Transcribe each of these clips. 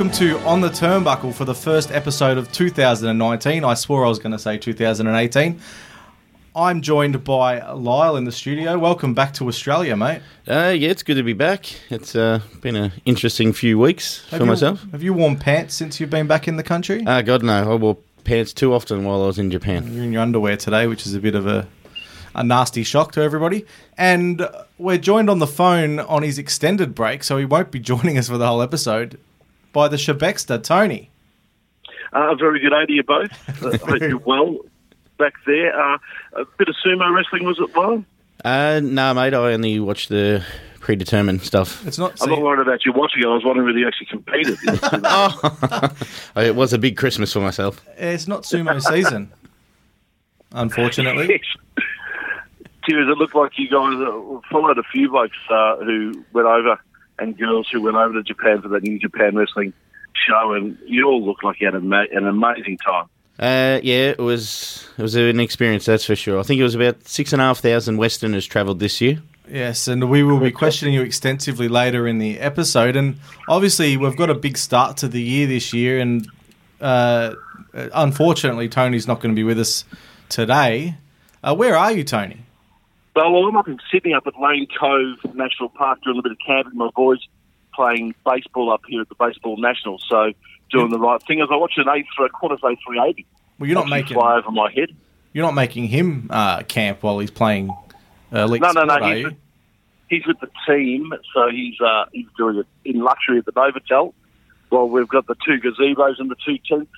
Welcome to On the Turnbuckle for the first episode of 2019. I swore I was going to say 2018. I'm joined by Lyle in the studio. Welcome back to Australia, mate. Uh, yeah, it's good to be back. It's uh, been an interesting few weeks Have for you, myself. Have you worn pants since you've been back in the country? Uh, God, no. I wore pants too often while I was in Japan. You're in your underwear today, which is a bit of a, a nasty shock to everybody. And we're joined on the phone on his extended break, so he won't be joining us for the whole episode, by the Shebexter, Tony. Uh, a very good day to you both. Uh, hope you're well back there. Uh, a bit of sumo wrestling was it well? Uh, no, mate. I only watch the predetermined stuff. It's not. I'm not worried about you watching it. I was wondering whether you actually competed. Oh, It was a big Christmas for myself. It's not sumo season, unfortunately. Cheers. It looked like you guys uh, followed a few blokes uh, who went over and girls who went over to Japan for that New Japan Wrestling show, and you all looked like you had a ma- an amazing time. Uh, yeah, it was it was an experience, that's for sure. I think it was about six and a half thousand Westerners travelled this year. Yes, and we will be questioning you extensively later in the episode. And obviously, we've got a big start to the year this year, and uh, unfortunately, Tony's not going to be with us today. Uh, where are you, Tony? Well, I'm up in Sydney, up at Lane Cove National Park, doing a bit of camping. My boys playing baseball up here at the Baseball Nationals, so doing the right thing. As I watch an eight a quarter day three eighty, Well, you're not making fly over my head. you're not making him uh, camp while he's playing uh, No, no, no, he's- you? He's with the team, so he's uh, he's doing it in luxury at the Novotel. Well, we've got the two gazebos and the two tents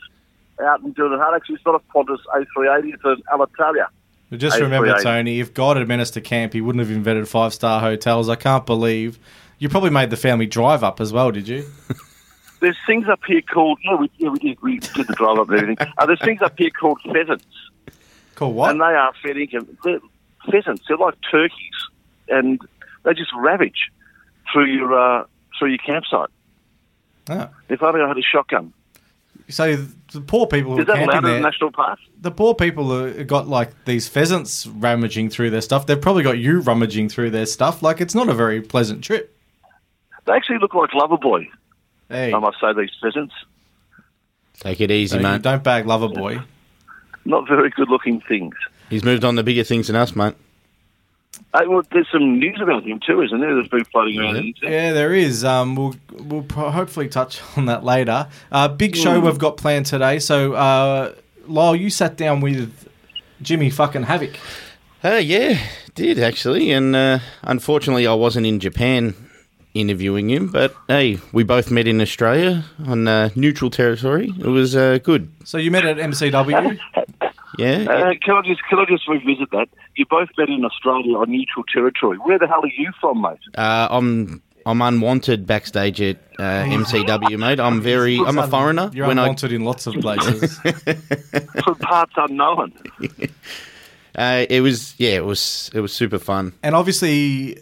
out and doing it hard. Actually, it's not a Qantas A380; it's an Alitalia. But just remember. Tony, if God had meant us to camp, he wouldn't have invented five star hotels. I can't believe you probably made the family drive up as well, did you? There's things up here called yeah, we, yeah, we did we did the drive up and everything. Uh, there's things up here called pheasants. Cool. What? and they are fed income. They're pheasants. They're like turkeys, and they just ravage through your uh, through your campsite. Oh. If only I had a shotgun. So the poor people who Is are that camping allowed in there, the national park? the poor people who got like these pheasants rummaging through their stuff. They've probably got you rummaging through their stuff. Like it's not a very pleasant trip. They actually look like Loverboy. Hey, I must say these pheasants. Take it easy, don't, mate. don't bag Loverboy. Not very good looking things. He's moved on to bigger things than us, mate. Hey, well, there's some news about him too, isn't there? That's been floating around. the internet. Yeah, there is. Um, we'll we'll pro- hopefully touch on that later. Uh, big show Hmm. we've got planned today. So, uh, Lyle, you sat down with Jimmy fucking Havoc. Uh, yeah, did actually, and uh, unfortunately, I wasn't in Japan interviewing him. But hey, we both met in Australia on uh, neutral territory. It was uh, good. So you met at MCW. Yeah, Uh, can I just can I just revisit that? You both met in Australia on neutral territory. Where the hell are you from, mate? uh, I'm I'm unwanted backstage at uh, MCW, mate. I'm very I'm a foreigner. You're when I unwanted in lots of places. From parts unknown. uh, it was yeah, it was it was super fun. and obviously,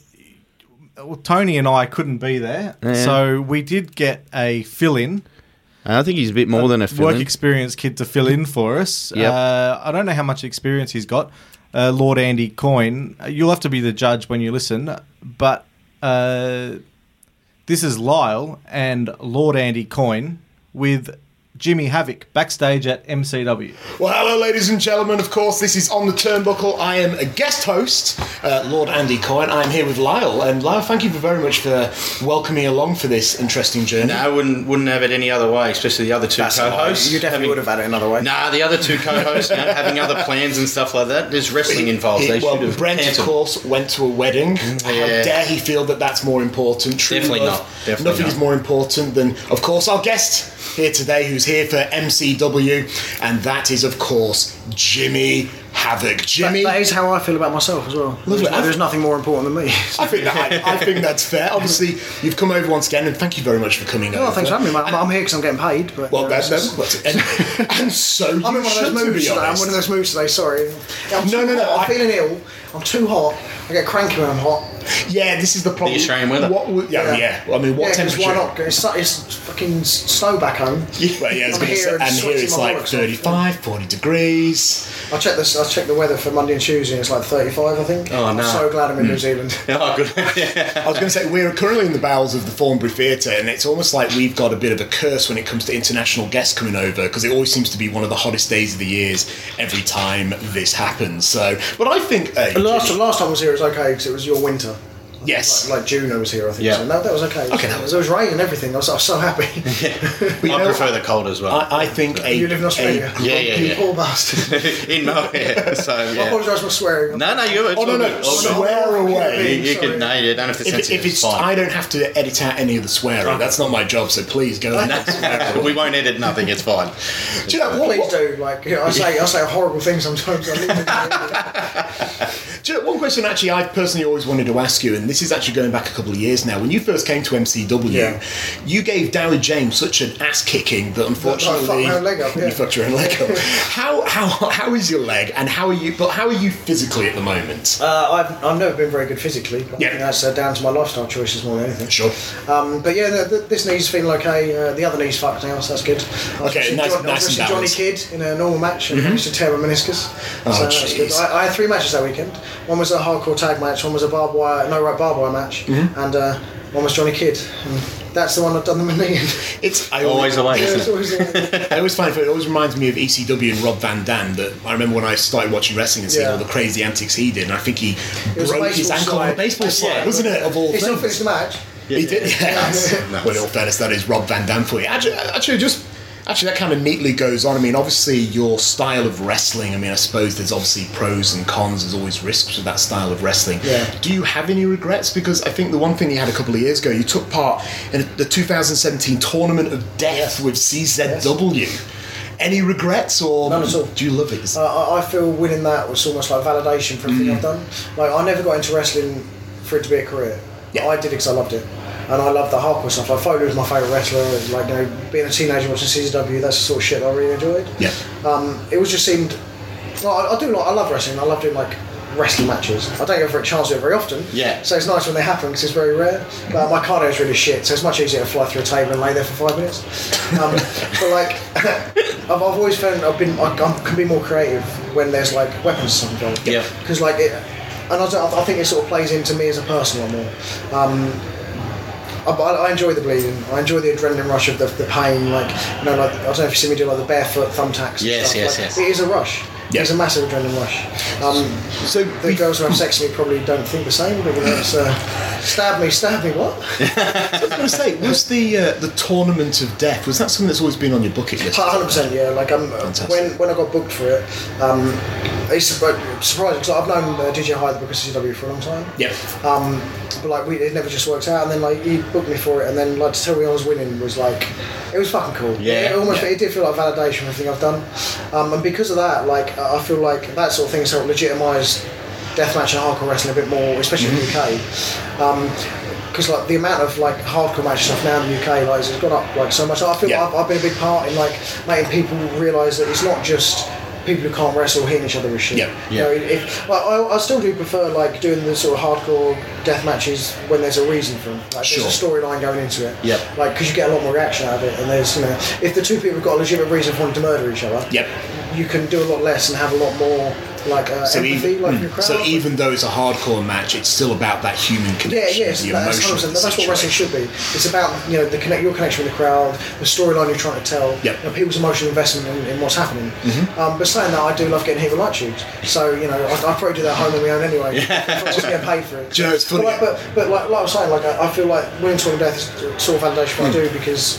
well, Tony and I couldn't be there, Yeah. so we did get a fill-in. And I think he's a bit more than a work fill experience kid to fill in for us. Yep. Uh, I don't know how much experience he's got. Uh, Lord Andy Coyne, you'll have to be the judge when you listen, but uh, this is Lyle and Lord Andy Coyne with Jimmy Havoc backstage at MCW. Well, hello, ladies and gentlemen. Of course, this is on the turnbuckle. I am a guest host, uh, Lord Andy Coyne. I am here with Lyle, and Lyle, thank you very much for welcoming along for this interesting journey. I wouldn't wouldn't have it any other way, especially the other two co-hosts. You definitely would have had it another way. Nah, the other two co-hosts you know, having other plans and stuff like that. There's wrestling involved. They He- well, should have Brent, of course, went to a wedding. How dare he feel that that's more important? True Definitely love, not. Definitely Nothing not. is more important than, of course, our guest here today, who's here for MCW, and that is, of course, Jimmy Havoc. That, Jimmy. that is how I feel about myself as well. There's, there's nothing more important than me. I think that I, I think that's fair. Obviously, you've come over once again, and thank you very much for coming over. Thanks for having me. I'm, I'm here because I'm getting paid. But Well, uh, you know, that's, that's, that's and, and so I'm in one of those moods today. I'm one of those moods today. Sorry. I'm No, no, no. I- I'm feeling ill. I'm too hot. I get cranky when I'm hot. Yeah, this is the problem. The Australian weather. What, would- yeah, yeah, I mean, what yeah, 'cause temperature? Why not? It's, su- it's fucking s- snow back home. Well, yeah, I was I'm gonna here say, and and here sweating it's my like bollocks off. 35, 40 degrees. I checked this. I checked the weather for Monday and Tuesday, and it's like 35, I think. Oh, I'm no. so glad I'm in New Zealand. Oh, good. yeah. I was going to say we're currently in the bowels of the Thornbury Theatre, and it's almost like we've got a bit of a curse when it comes to international guests coming over because it always seems to be one of the hottest days of the years every time this happens. So, but I think uh, The last, last time I was here, it was okay because it was your winter. Yes, Like, like Juno was here, I think. Yeah. So that, that was okay. Okay, that It was- was, it was rain and everything. I was, I was so happy. But you I know, prefer the cold as well. I, I think a, you live in Australia. a- Yeah, yeah, You yeah. poor bastard. in Melbourne. Yeah. So I yeah. apologise for swearing. No, no, you. Oh no, no, swear away. You, you can. No, you don't have to If, censor if it, it's, fine. I don't have to edit out any of the swearing. That's not my job. So please go. ahead. No, we won't edit nothing. It's fine. Do you know what, Please do. Like you know, I say, I say horrible things sometimes. I leave it Do you know, one question actually I personally always wanted to ask you, and this is actually going back a couple of years now. When you first came to MCW, Yeah. you gave Darry James such an ass kicking that unfortunately fucked my leg up, yeah. you fucked your own leg up. how how how is your leg, and how are you? But how are you physically at the moment? Uh, I've, I've never been very good physically. But Yeah. I think that's uh, down to my lifestyle choices more than anything. Sure. Um, but yeah, the, the, this knee's feeling okay. Uh, the other knee's fucked now, so that's good. I was Okay, nice- John- I nice was and Johnny. Kidd in a normal match and managed to tear my meniscus. Oh, so that's good. I, I had three matches that weekend. One was a hardcore tag match. One was a barbed wire, no right barbed wire match, Mm-hmm. and uh, one was Johnny Kidd. And that's the one I've done the knee in. It's I Always the way, Yeah, it's it? always the- I always find it always reminds me of ECW and Rob Van Dam. That I remember when I started watching wrestling and seeing Yeah. all the crazy antics he did, and I think he broke his baseball ankle on a baseball slide, Yeah. wasn't it? Of all He still things. finished the match. He did, yes. Nice. Well, in all fairness, that is Rob Van Dam for you. Actually, actually, just actually, that kind of neatly goes on. I mean, obviously, your style of wrestling. I mean, I suppose there's obviously pros and cons. There's always risks with that style of wrestling. Yeah. Do you have any regrets? Because I think the one thing you had a couple of years ago, you took part in the 2017 Tournament of Death with CZW. Any regrets, or None at all. do you love it? Uh, I, I feel winning that was almost like validation for everything Mm. I've done. Like I never got into wrestling for it to be a career. Yeah. I did it because I loved it, and I love the Hulk hardcore stuff. Like Foley was my favourite wrestler. Like you know, being a teenager watching CZW, that's the sort of shit I really enjoyed. yeah. Um, it was just seemed. Well, I, I do like. I love wrestling. I love doing like wrestling matches. I don't get a chance to do it very often. Yeah. So it's nice when they happen because it's very rare. But my cardio is really shit, so it's much easier to fly through a table and lay there for five minutes. Um, but like, I've, I've always found I've been I, I can be more creative when there's like weapons involved. Yeah. Because like it, and I, I think it sort of plays into me as a person a lot more. Um, I, I I enjoy the bleeding. I enjoy the adrenaline rush of the, the pain. Like you know, like I don't know if you see me do like the barefoot thumbtacks. Yes, stuff. yes, Like, yes. It is a rush. Yeah. It's a massive adrenaline rush. Um, So the girls who have sex with me probably don't think the same, but you uh, stab me, stab me. What? I was going to say, was the uh, the Tournament of Death was that something that's always been on your bucket list? Hundred percent, yeah. Like um, when when I got booked for it, um, it's surpri- surprising because I've known uh, DJ Hyde, the book of CW, for a long time. Yep. Um, but like we, it never just worked out, and then like he booked me for it, and then like to tell me I was winning was like, it was fucking cool. Yeah, it almost yeah. it did feel like validation for everything I've done, um, and because of that, like I I feel like that sort of thing has helped legitimise deathmatch and hardcore wrestling a bit more, especially in the UK. Um, because like the amount of like hardcore match stuff now in the UK like has gone up like so much. I feel Yeah. I've, I've been a big part in like making people realise that it's not just people who can't wrestle hitting each other with shit. Yeah. You know, if, like, I, I still do prefer like doing the sort of hardcore death matches when there's a reason for them. Like Sure. there's a storyline going into it. Yep. Like because you get a lot more reaction out of it, and there's you know if the two people have got a legitimate reason for wanting to murder each other. Yep. You can do a lot less and have a lot more like uh, So empathy, even, like mm, crowd. so even though it's a hardcore match, it's still about that human Yeah, connection, yes, the that's, emotion. 100%. of the that's what wrestling should be. It's about you know the connect, your connection with the crowd, the storyline you're trying to tell, Yep. Mm-hmm. you know, people's emotional investment in, in what's happening. Um, but saying that, I do love getting hit with light tubes. So you know, I, I probably do that home on my own anyway. if I just get paid for it. Do you know, it's funny- But, like, but, but like, like I was saying, like I, I feel like winning of Death is sort of validation for what I do because,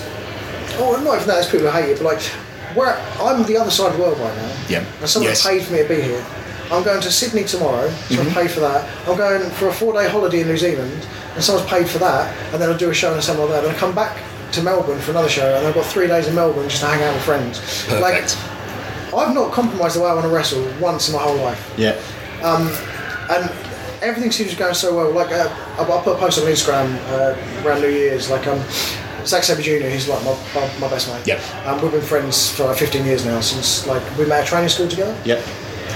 oh, not even that, there's people who hate it, but like. Where I'm the other side of the world right now, Yep. and someone Yes. paid for me to be here. I'm going to Sydney tomorrow, so I pay for that. I'm going for a four day holiday in New Zealand, and someone's paid for that, and then I'll do a show and somewhere there. Then I come back to Melbourne for another show, and I've got three days in Melbourne just to hang out with friends. Perfect. Like, I've not compromised the way I want to wrestle once in my whole life, Yeah. and everything seems to go so well. Like, uh, I, I put a post on Instagram uh, around New Year's, like, um, Zack Sabre Jr., he's like my, my, my best mate. Yep. Um, we've been friends for like 15 years now, since like we met at training school together. Yep.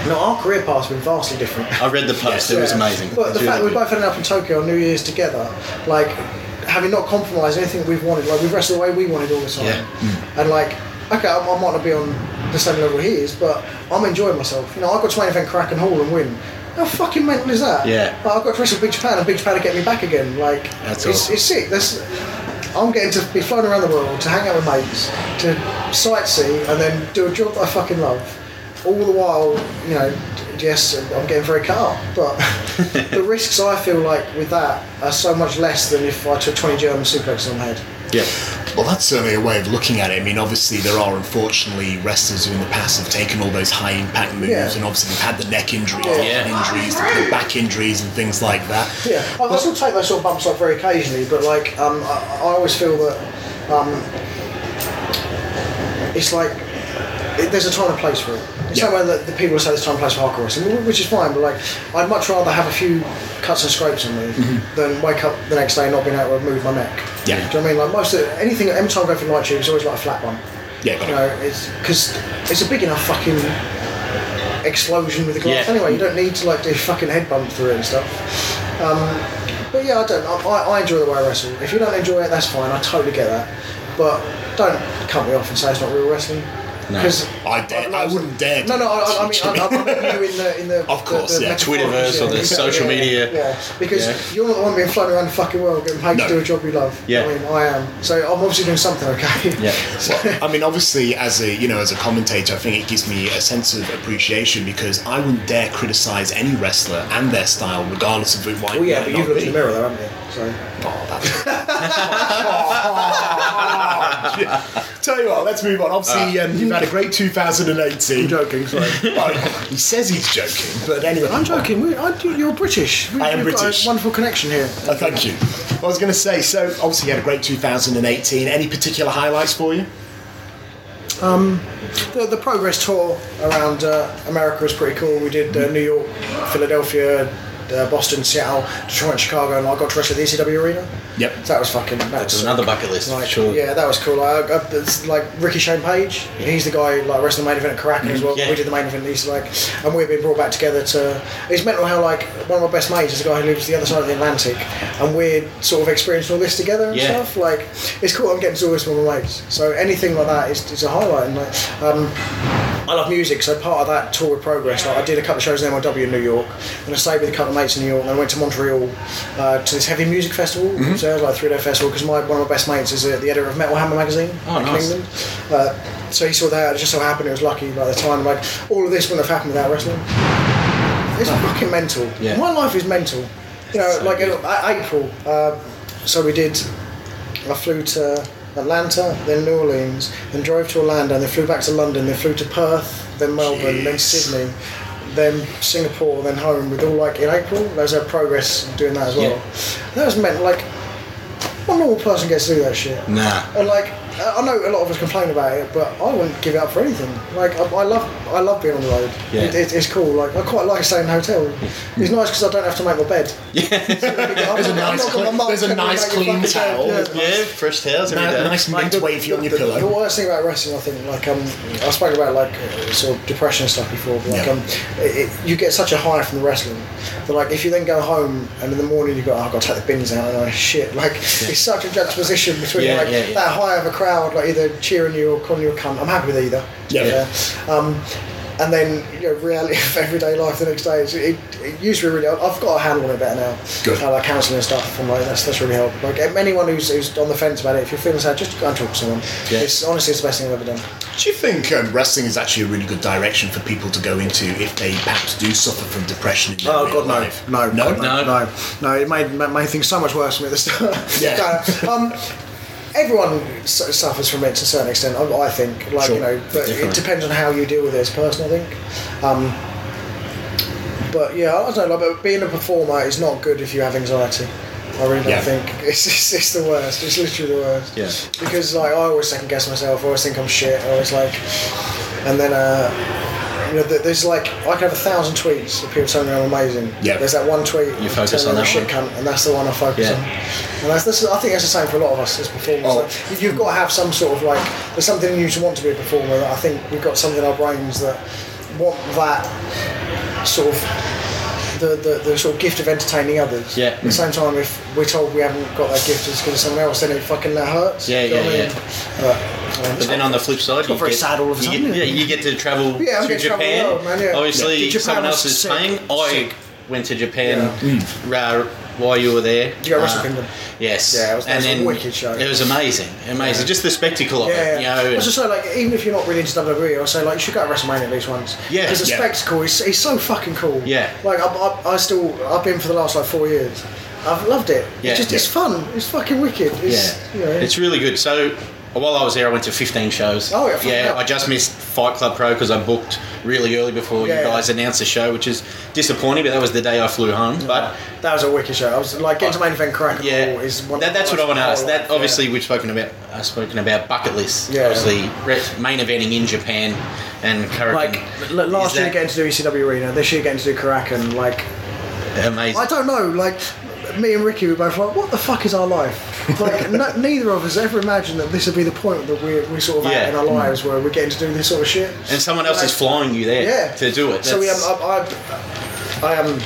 Now, our career paths have been vastly different. I read the post. It was Yeah. amazing. But the fact that we both ended up in Tokyo on New Year's together, like having not compromised anything we've wanted, like we've wrestled the way we wanted all the time. Yeah. And like, okay, I, I might not be on the same level he is, but I'm enjoying myself. You know, I've got to main event Korakuen Hall and win. How fucking mental is that? Yeah. Like, I've got to wrestle Big Japan and Big Japan to get me back again. Like, That's it's, awesome. it's sick. That's, I'm getting to be flown around the world, to hang out with mates, to sightsee, and then do a job that I fucking love. All the while, you know, yes, I'm getting very up, but the risks I feel like with that are so much less than if I took 20 German suplexes on my head. Yeah. Well, that's certainly a way of looking at it. I mean, obviously, there are unfortunately wrestlers who in the past have taken all those high impact moves, Yeah. and obviously they've had the neck injuries, Yeah. the head injuries, the back injuries, and things like that. Yeah, I, I still take those sort of bumps up very occasionally, but like um, I, I always feel that um, it's like it, there's a time and place for it. It's Yeah. somewhere that the people who say there's time place for hardcore wrestling, which is fine. But like, I'd much rather have a few cuts and scrapes on me than wake up the next day and not being able to move my neck. Mm-hmm. Yeah. Do you know what I mean? Like most of anything, every time I go for light tube, it's always like a flat one. Yeah, You know, it's because it's a big enough fucking explosion with the glass. Yeah. Anyway, you don't need to like do fucking head bump through it and stuff. Um, but yeah, I don't. I, I enjoy the way I wrestle. If you don't enjoy it, that's fine. I totally get that. But don't cut me off and say it's not real wrestling. No. Because I dare- I wouldn't dare No, do no. I, I mean, I, I, I mean you in the in the Of course, the, the yeah. metaphorical Twitterverse or the exactly, social yeah, media. Yeah, because Yeah. you're not the one being flown around the fucking world getting paid No. to do a job you love. Yeah. I mean, I am. So I'm obviously doing something okay. Yeah. Well, I mean, obviously, as a you know, as a commentator, I think it gives me a sense of appreciation because I wouldn't dare criticize any wrestler and their style, regardless of who it might Well, yeah, but you've looked in be. the mirror though, haven't you? So. Oh, that's... Tell you what, let's move on. Obviously, um, you've had a great 2018. I'm joking, sorry. Well, he says he's joking, but anyway. I'm joking. We, I, you're British. We, I am British. wonderful connection here. Uh, thank you. I was going to say, so obviously you had a great 2018. Any particular highlights for you? The, the progress tour around uh, America was pretty cool. We did uh, New York, Philadelphia, uh, Boston, Seattle, Detroit, Chicago, and I got to wrestle at the ECW arena. Yep. So that was fucking. That That's was another sick. bucket list, Like, sure. Yeah, that was cool. Like, I, I, it's like Ricky Shane Page. He's the guy like wrestling the main event at Korakuen as well. Yeah. We did the main event. He's like, and we've been brought back together to. It's mental how like one of my best mates is a guy who lives the other side of the Atlantic, and we're sort of experiencing all this together and Yeah. stuff. Like, it's cool. I'm getting to do this with my mates. So anything like that is, is a highlight. And like, um, I love music, so part of that tour with Progress, like I did a couple of shows in MIW in New York, and I stayed with a couple of mates in New York, and I went to Montreal uh, to this heavy music festival. So it was like a three day festival because my one of my best mates is uh, the editor of Metal Hammer magazine Oh, in nice. England. Uh, so he saw that. It just so happened it was lucky by the time. Like all of this wouldn't have happened without wrestling. It's fucking mental. Yeah. My life is mental. You know, like in A- April. Uh, so we did. I flew to Atlanta, then New Orleans, then drove to Orlando, then flew back to London, then flew to Perth, then Melbourne, then Sydney, then Singapore, then home. With all like in April, there was a progress doing that as well. Yeah. That was meant like. What normal person gets to do that shit? Nah. And like, I know a lot of us complain about it, but I wouldn't give it up for anything. Like, I, I love, I love being on the road. Yeah. It, it, it's cool. Like, I quite like staying in a hotel. It's nice because I don't have to make my bed. There's a nice, clean, there's a nice clean towel. Yeah, fresh towels every Ni- day. Nice mint wavy on your the, pillow. The worst thing about wrestling, I think, like um, I spoke about like uh, sort of depression and stuff before. But, like Yeah. um, it, it, you get such a high from the wrestling that like if you then go home and in the morning you go, oh, I've got to take the bins out and oh, shit, like it's such a juxtaposition between Yeah, like yeah, yeah. that high of a crowd, like either cheering you or calling you a cunt. I'm happy with either. Yeah. Um, and then you know, reality of everyday life the next day. It, it used to be really. I've got a handle on it better now. Good. Uh, like counselling and stuff, and like that's that's really helped. Like anyone who's, who's on the fence about it, if you're feeling sad, just go and talk to someone. Yeah. It's honestly it's the best thing I've ever done. Do you think um, wrestling is actually a really good direction for people to go into if they perhaps do suffer from depression Oh God, no, life? no, no, no, no, no. It made made things so much worse for me at the start. Yeah. No, um, everyone suffers from it to a certain extent. I, I think, like Sure, you know, but definitely. it depends on how you deal with it as a person. I think. Um, but yeah, I don't know. Like, but being a performer is not good if you have anxiety. I really don't Yeah. think it's, it's it's the worst. It's literally the worst. Yeah. Because like I always second guess myself. I always think I'm shit. I always like, and then uh, you know, there's like I could have a thousand tweets of people telling me I'm amazing. Yeah. There's that one tweet. You focus on me I'm a that shit cunt, and that's the one I focus Yeah. on. And that's, that's I think that's the same for a lot of us as performers. Oh. Like, you- you've got to have some sort of like there's something in you to want to be a performer. That I think we've got something in our brains that want that sort of the, the, the sort of gift of entertaining others. Yeah. At the same time, if we're told we haven't got that gift it's as someone else, then it fucking that hurts. Yeah, Do you know yeah, I mean? But But then on the flip side, you very get, sad all of a you get- yeah, yeah. you get to travel Yeah, to to travel world, yeah. Obviously, Yeah. Japan someone else is sick. paying. I went to Japan uh, while you were there. Did you go Wrestle Uh, Kingdom? Yes. Yeah, it was- and was a wicked show. It was amazing, amazing. Just the spectacle of Yeah, it, yeah. you know. I was just say, like, even if you're not really into WWE, I'll say, like, you should go to WrestleMania at least once. Yeah. Because the Yeah. spectacle is, is so fucking cool. Yeah. Like, I, I, I still, I've been for the last, like, four years. I've loved it. Yeah. It's just, it's fun. It's fucking wicked. It's, Yeah, You know, it's really good. So while I was there, I went to 15 shows. Oh, yeah, yeah. I just missed Fight Club Pro because I booked really early before Yeah, you yeah. guys announced the show, which is disappointing. But that was the day I flew home. But that was a wicked show. I was, like, getting to main event crack yeah, is one that, that's what I want to ask. That yeah. obviously we've spoken about. I've spoken about bucket lists. Yeah. Obviously, main eventing in Japan and Korakuen. Like, last year that getting to do ECW Arena, this year getting to do Korakuen, like, amazing. I don't know, like, me and Ricky were both like, what the fuck is our life? Like, no, neither of us ever imagined that this would be the point that we're, we're sort of Yeah. at in our lives where we're getting to do this sort of shit. and someone else Like- is flying you there Yeah. to do it. So we, um, I, I, I am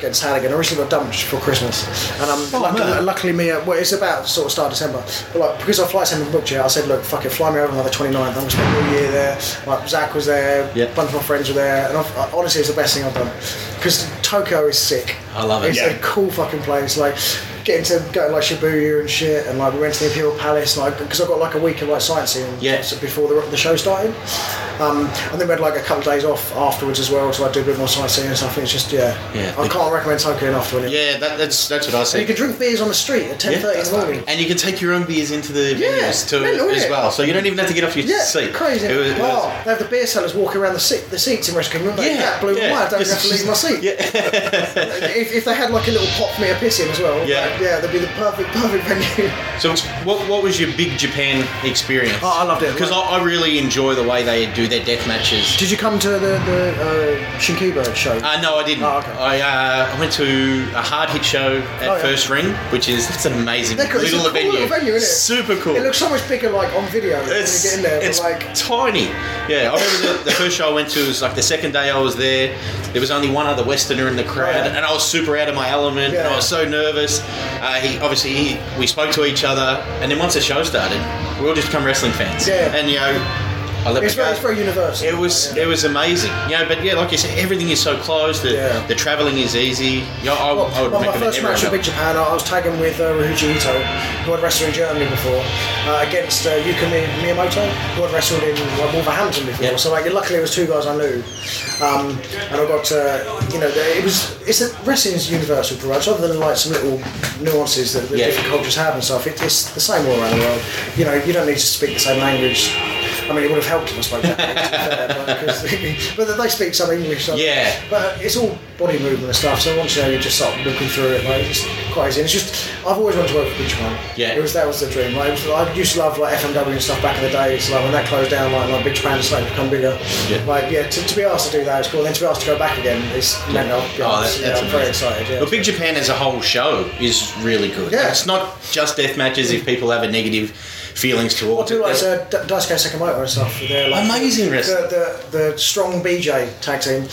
getting sad again. I recently got dumped for Christmas, and I'm Oh, luckily, man. luckily me. Uh, well, it's about sort of start of December, but like because our flights haven't booked yet, I said, look, fuck it, fly me over on the 29th. I'm gonna spend a year there. Like Zack was there, Yeah. a bunch of my friends were there, and I've, I, honestly, it's the best thing I've done because Tokyo is sick. I love it. It's Yeah. a cool fucking place. Like getting to go like Shibuya and shit, and like we went to the Imperial Palace, like because I got like a week of like sightseeing. Yeah. so before the, the show started. Um, and then we had like a couple of days off afterwards as well to like do a bit more sightseeing and stuff. And it's just yeah, Yeah. I can't recommend Tokyo enough to anyone. yeah, that, that's that's what I And said. you can drink beers on the street at ten thirty in the morning. And you can take your own beers into the Yeah, to mental, as well, so you don't even have to get off your Yeah, seat. crazy. It was- it was- oh, they have the beer sellers walking around the, seat, the seats in Wrestle Kingdom. Yeah, that blew yeah. my mind. I don't even have to leave my seat. if, if they had like a little pot for me to piss in as well, Yeah. like, yeah, that'd be the perfect, perfect venue. So, what, what was your big Japan experience? Oh, I loved it. because I, I really enjoy the way they do their death matches. Did you come to the the uh, Shinkiba show? Uh, no, I didn't. Oh, okay. I, uh, I went to a hard hit show at Oh, yeah. First Ring, which is it's an amazing cool. It's a little cool venue. little venue, isn't it? Super cool. It looks so much bigger like on video it's, when you get in there. it's but like tiny. Yeah, I remember the, the first show I went to was like the second day I was there. There was only one other Westerner in the crowd, Yeah. and I was super out of my element, and I was so nervous. Uh, he obviously he, we spoke to each other, and then once the show started, we all just become wrestling fans. Yeah. and you know, Let it's very, it's very universal. It was Yeah. it was amazing, you know. But yeah, like you said, everything is so close. The Yeah. the traveling is easy. Yeah, I, Well, I would well, my first match at Big Japan, I was tagging with uh, Ryuji Ito, who had wrestled in Germany before, uh, against uh, Yuko Miyamoto, who had wrestled in like, Wolverhampton before. Yeah. So like, luckily it was two guys I knew, um, and I got uh, you know it was it's a, wrestling is universal pretty much, other than like some little nuances that, that Yeah. different cultures have and stuff. It, it's the same all around the world. You know, you don't need to speak the same language. I mean, it would have helped if I spoke Japanese, to be fair, but, but they speak some English. So, Yeah. But it's all body movement and stuff. So once you know, you just start looking through it. Like it's quite easy. And it's just I've always wanted to work for Big Japan. Yeah. It was that was the dream. Like, was, I used to love like FMW and stuff back in the day. It's like when that closed down, like, like Big Japan started to become bigger. Yeah. Like yeah, to, to be asked to do that is cool. And then to be asked to go back again is I'll Oh, honest, that- yeah, that's I'm very excited. Yeah. But Big Japan as a whole show is really good. Yeah. It's not just death matches if mm. people have a negative feelings towards people it. like uh, Da- Daisuke Sekimoto and stuff. They're like Amazing wrestling. The, the the strong BJ tag team.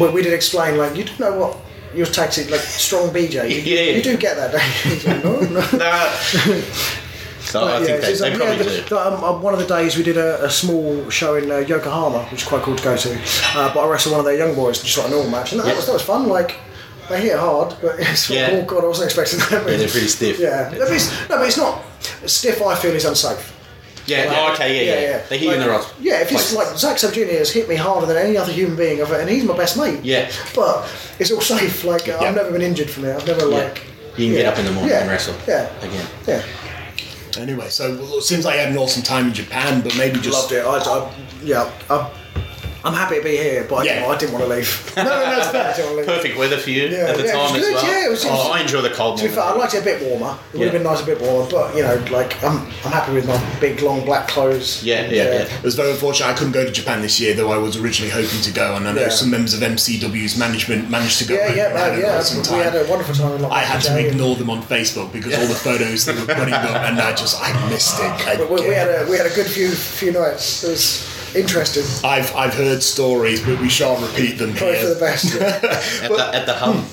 We, we did explain like you didn't know what your tag team like strong BJ. You, Yeah. you do get that, don't you? No, no. Nah. so I Yeah, think they, they probably yeah, do. the- the, um, uh, one of the days we did a, a small show in uh, Yokohama, which is quite cool to go to. Uh, but I wrestled one of their young boys, just like a normal match, and that, Yeah. was, that was fun. Like they hit hard, but it's like, Yeah. oh god, I wasn't expecting that. Yeah, they're pretty stiff. Yeah, no, but it's, no, but it's not stiff. I feel is unsafe. Yeah, Like, oh, okay, yeah, yeah. yeah. They hit you in the Like, right Yeah, if it's like Zack Sabre Jr. has hit me harder than any other human being, I've- and he's my best mate. Yeah. But it's all safe. Like Yeah. I've never been injured from it. I've never like. You can get up in the morning yeah. and wrestle Yeah. again. Yeah. Anyway, so well, it seems like you had an awesome time in Japan, but maybe just Loved it. I, I yeah. I, I'm happy to be here, but I, Yeah. didn't, I didn't want to leave. no, no, no, it's fair. I didn't want to leave. Perfect weather for you Yeah, at the yeah, it was time as good, well. yeah, it was- it was- oh, I enjoy the cold To be fair, I'd liked it a bit warmer. It would have Yeah. been nice a bit warmer, but you know, like I'm, I'm happy with my big long black clothes. Yeah, yeah, uh, yeah. It was very unfortunate I couldn't go to Japan this year, though I was originally hoping to go, and I know Yeah. some members of MCW's management managed to go. Yeah, yeah, man, an yeah. awesome We time. had a wonderful time. In I had to Lockwood, ignore them on Facebook because all the photos that were putting up, and I just I missed it. But we, we had a we had a good few few nights. It was interesting. I've I've heard stories, but we shan't repeat them Probably for the best. At the, at the hub.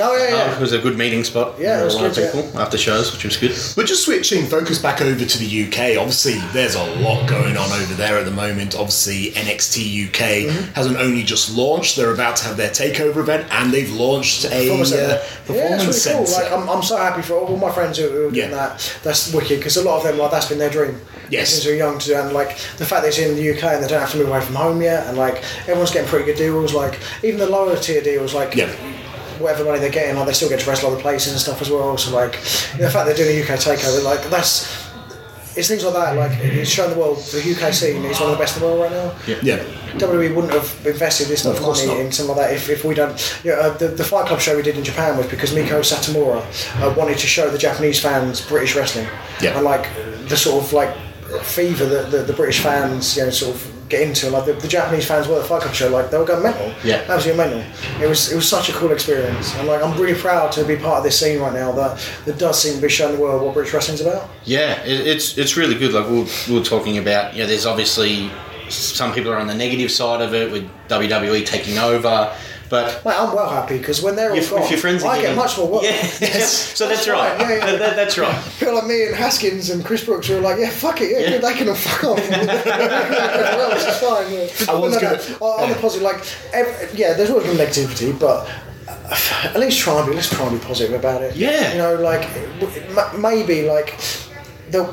Oh yeah, yeah. Um, it was a good meeting spot. Yeah, it for was a lot good, of people after shows, which was good. But just switching focus back over to the UK, obviously there's a lot going on over there at the moment. Obviously, NXT UK Mm-hmm. hasn't only just launched; they're about to have their takeover event, and they've launched a Performance uh, Centre. performance yeah, it's really cool. Like, I'm, I'm so happy for all my friends who, who are doing Yeah. that. That's wicked because a lot of them, like, that's been their dream. Yes. Since they're young to do, and like the fact that it's in the UK and they don't have to move away from home yet, and like everyone's getting pretty good deals. Like even the lower tier deals, like Yeah. whatever money they're getting, like they still get to wrestle other places and stuff as well. So like the fact they're doing a UK takeover, like that's. It's things like that, like it's showing the world the UK scene is one of the best in the world right now. yeah, WWE wouldn't have invested this much of course money not. in some of that if, if we don't. You know, uh, the, the Fight Club show we did in Japan was because Meiko Satomura uh, wanted to show the Japanese fans British wrestling. Yeah. And like the sort of like fever that the, the British fans, you know, sort of get into. Like the, the Japanese fans were at the Fight Club show, like they were going mental. Yeah. Absolutely mental. It was it was such a cool experience, and like I'm really proud to be part of this scene right now that that does seem to be showing the world what British wrestling's about. Yeah, it, it's it's really good. Like we're we were talking about, you know, there's obviously some people are on the negative side of it with WWE taking over, but Mate, I'm well happy because when they're all gone, if your friends are I get much more work. Yeah, so that's, That's right. right, yeah, yeah. That- that- that's right. People like me and Haskins and Chris Brookes were like, yeah, fuck it, yeah, Yeah. they can fuck off. well, it's fine. Yeah. I was Well, no, gonna- no, on the positive, like, ev yeah, there's always been negativity, but uh, at least try and be, let's try and be positive about it. Yeah. You know, like, maybe, like,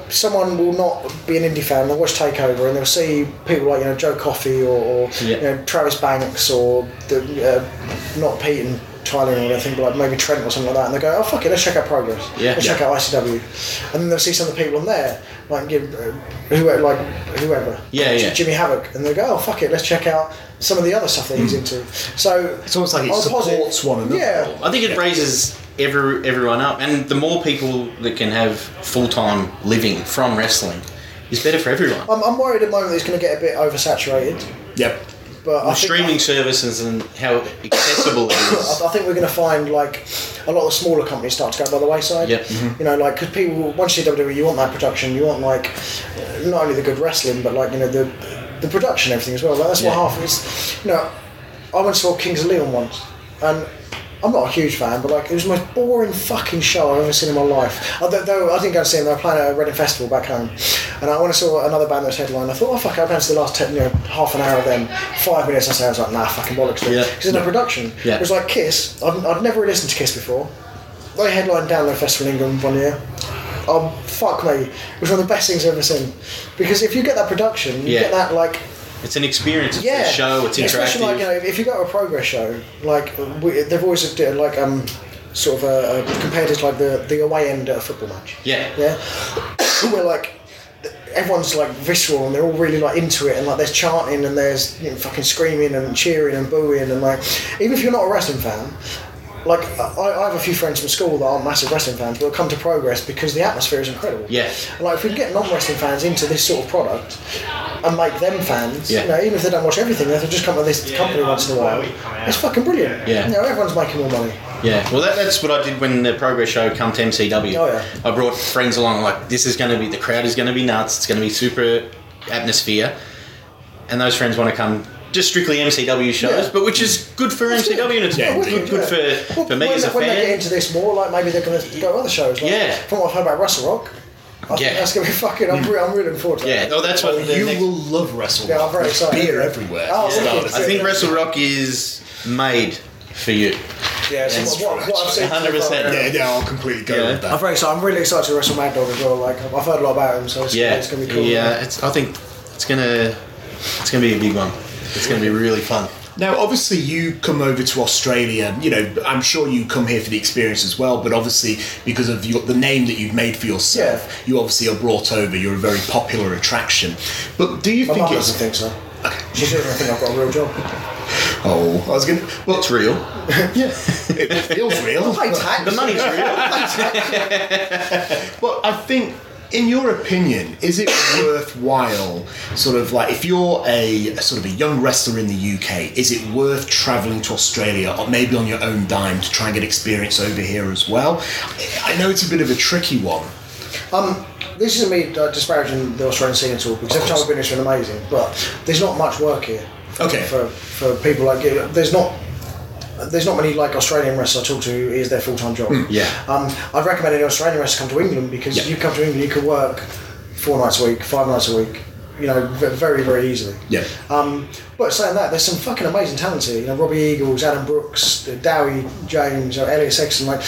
someone will not be an indie fan, they'll watch Takeover and they'll see people like, you know, Joe Coffey or, or Yeah. you know, Travis Banks or, the, uh, not Pete and Tyler or anything, but like maybe Trent or something like that, and they go, oh fuck it, let's check out Progress. Yeah. Let's Yeah. check out ICW, and then they'll see some of the people on there, like give uh, whoever, like whoever, Yeah, yeah. Jimmy Havoc, and they go, oh fuck it, let's check out some of the other stuff that he's into. So It's almost like it on a positive- supports one another. Yeah, I think it raises every, everyone up, and the more people that can have full time living from wrestling is better for everyone. I'm, I'm worried at the moment it's going to get a bit oversaturated, Yep. but I With think, streaming services and how accessible it is. I, I think we're going to find like a lot of smaller companies start to go by the wayside. Yep. Mm-hmm. You know, like because people once you see WWE, you want that production, you want like not only the good wrestling, but like you know the the production, and everything as well. Like that's Yeah. what half is. it's. You know, I went and saw Kings of Leon once, and. I'm not a huge fan, but like it was the most boring fucking show I've ever seen in my life. Although though I didn't go to see them, they were playing at a Reading Festival back home, and I went and saw another band that was headline. I thought, oh fuck, I'll go to the last ten, you know, half an hour of them, five minutes. I say I was like, nah, fucking bollocks. Yeah. Because in the production, Yeah. it was like Kiss. I'd, I'd never listened to Kiss before. They headlined Download Festival in England one year. Oh fuck me! It was one of the best things I've ever seen. Because if you get that production, you Yeah. get that like It's an experience. It's yeah, a show. It's Especially like you know, if you go to a progress show, like we, they've always did like um sort of a, a compared it to like the the away end at a football match. Yeah. Yeah. Where like everyone's like visceral and they're all really like into it and like there's chanting and there's you know, fucking screaming and cheering and booing and like even if you're not a wrestling fan. Like I, I have a few friends from school that aren't massive wrestling fans, but will come to Progress because the atmosphere is incredible. Yeah. And, like if we can get non-wrestling fans into this sort of product and make them fans, Yeah. you know, even if they don't watch everything, they'll just come to this company once in a while. It's fucking brilliant. Yeah. You know, everyone's making more money. Yeah, well, that, that's what I did when the Progress show come to MCW. Oh, yeah. I brought friends along. Like, this is going to be the crowd is going to be nuts. It's going to be super atmosphere, and those friends want to come just strictly MCW shows, Yeah. but which is good for MCW and it's Yeah, good, wicked, good, for, Well, for me when, as a when they get into this more, like maybe they're going to go other shows. Like, Yeah. From what I've heard about Wrestle Rock, I Yeah. that's going to be fucking. I'm, re- I'm really looking forward to Yeah, that. no, that's what the You next- will love Wrestle Yeah, I'm very There's excited. beer everywhere. Oh, for wicked. I think Wrestle Rock is made for you. Yeah, so what, what, what I've seen. 100%. Yeah, yeah, I'll completely go Yeah. with that. I'm very excited. I'm really excited to wrestle Mad Dog as well. Like I've heard a lot about him, so it's, Yeah, it's going to be cool. yeah. It's, I think it's gonna it's gonna be a big one. It's gonna be really fun. Now, obviously, you come over to Australia. You know, I'm sure you come here for the experience as well. But obviously, because of your, the name that you've made for yourself, Yeah. you obviously are brought over. You're a very popular attraction. But do you My think mum it's? doesn't think so. She doesn't think I've got a real job. Oh, I was going. to... Well, It's real. yeah, it feels real. Pay tax. The money's real. But I think, in your opinion, is it worthwhile, sort of like, if you're a, a sort of a young wrestler in the UK, is it worth travelling to Australia or maybe on your own dime to try and get experience over here as well? I know it's a bit of a tricky one. Um, this isn't me uh, disparaging the Australian scene at all because every time I've been here, it's been amazing. But there's not much work here. Okay. For for people like you. There's not there's not many like Australian wrestlers I talk to who is their full time job. Yeah. Um, I'd recommend any Australian wrestler come to England because Yeah. you come to England, you can work four nights a week, five nights a week. You know, very very easily. Yeah. Um, but saying that, there's some fucking amazing talent here. You know, Robbie Eagles, Adam Brooks, Dowie James, or Elliot Sexton. Like,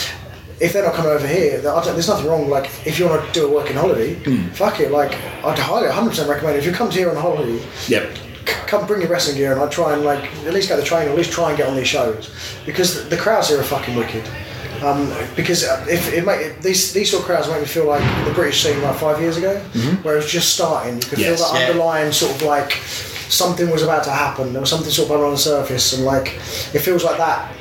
if they're not coming over here, I don't, there's nothing wrong. Like, if you want to do a working holiday, fuck it. Like, I'd highly 100% recommend it. if you come to here on a holiday. Yep. Come bring your wrestling gear and I try and like at least get the training, or at least try and get on these shows because the crowds here are fucking wicked. Um, because uh, if it make these these sort of crowds make me feel like the British scene like five years ago, where it was just starting. You could Yes. feel that Yeah. underlying sort of like something was about to happen. There was something sort of on the surface, and like it feels like that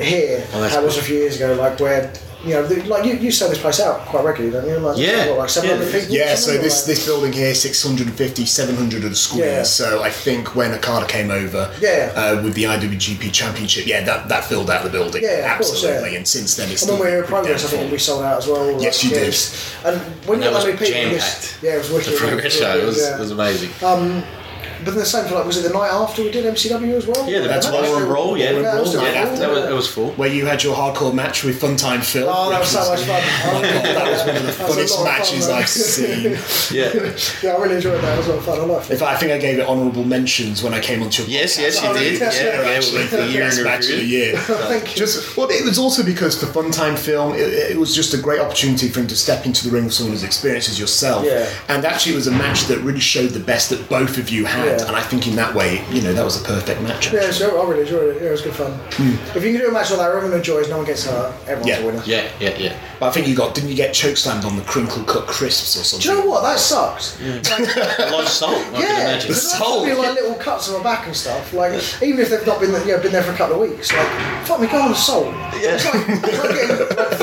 here. Oh, that was a few years ago, like where you know, the, like you, you sell this place out quite regularly, don't you? Like, Yeah. what, like seven hundred Yeah. people. Yeah, so this or this building here, 650, 700 of the squares. Yeah. So I think when Okada came over Yeah. uh, with the IWGP Championship, yeah, that, that filled out the building. Yeah, of course, absolutely. yeah. And since then, it's And when we were in progress, I think we sold out as well. Yes, you yeah, did. it's- And when you That know was many people, jam packed. yeah, it was wicked. The progress show it was, yeah. was amazing. But then the same for like, was it the night after we did MCW as well? Yeah, the That's That was Ballroom still- yeah. that was yeah, full, that was, yeah. it was full. Where you had your hardcore match with Funtime Phil. Oh, that was so much fun. Oh God, that was one of the That funnest matches fun. I've seen. Yeah. Yeah, I really enjoyed that. It was a lot of fun. I liked In fact, I think I gave it honourable mentions when I came onto your Yes, yes, you Oh, did. yes, Yeah, yeah. yeah, Actually, with the year in match of the review. year. Thank you. Just well, it was also because the Funtime Phil, it, it was just a great opportunity for him to step into the ring with someone who's experienced as yourself. Yeah. And actually, it was a match that really showed the best that both of you had. Yeah. And I think in that way, you know, that was a perfect match. Yeah, so I really enjoyed it. Yeah, it was good fun. Hmm. If you can do a match like that, everyone enjoys, no one gets hurt, everyone's Yeah. a winner. Yeah, yeah, yeah. But I think you got, didn't you get chokeslammed on the crinkle cut crisps or something? Do you know what? That sucks. A lot of salt, I can Yeah, imagine. because that's soul. like little cuts on my back and stuff. Like even if they've not been there, you know, been there for a couple of weeks, like fuck me, go on the soul. It's like, it's like getting like,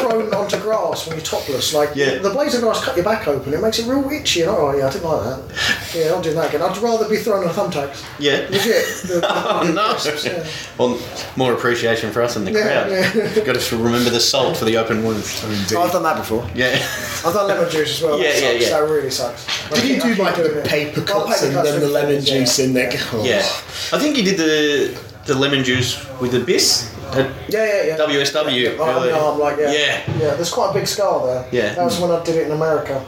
thrown grass when you're topless. Like Yeah. the blades of grass cut your back open. It makes it real itchy. And oh yeah, I didn't like that. Yeah, I'm doing that again. I'd rather be thrown on thumbtacks. Yeah. Legit. The- Oh, no. yeah. Well, more appreciation for us in the Yeah, crowd. yeah. Got to remember the salt for the open wounds. I've done that before. Yeah. I've done lemon juice as well. Yeah, that yeah, sucks. yeah. That really sucks. Did you do like doing the paper Well, cuts paper and then the lemon things, yeah. juice in there? Oh. Yeah. I think you did the the lemon juice with the bis at Yeah, yeah, yeah. WSW. Yeah, on the arm, like yeah. Yeah. Yeah, there's quite a big scar there. Yeah. That was when I did it in America.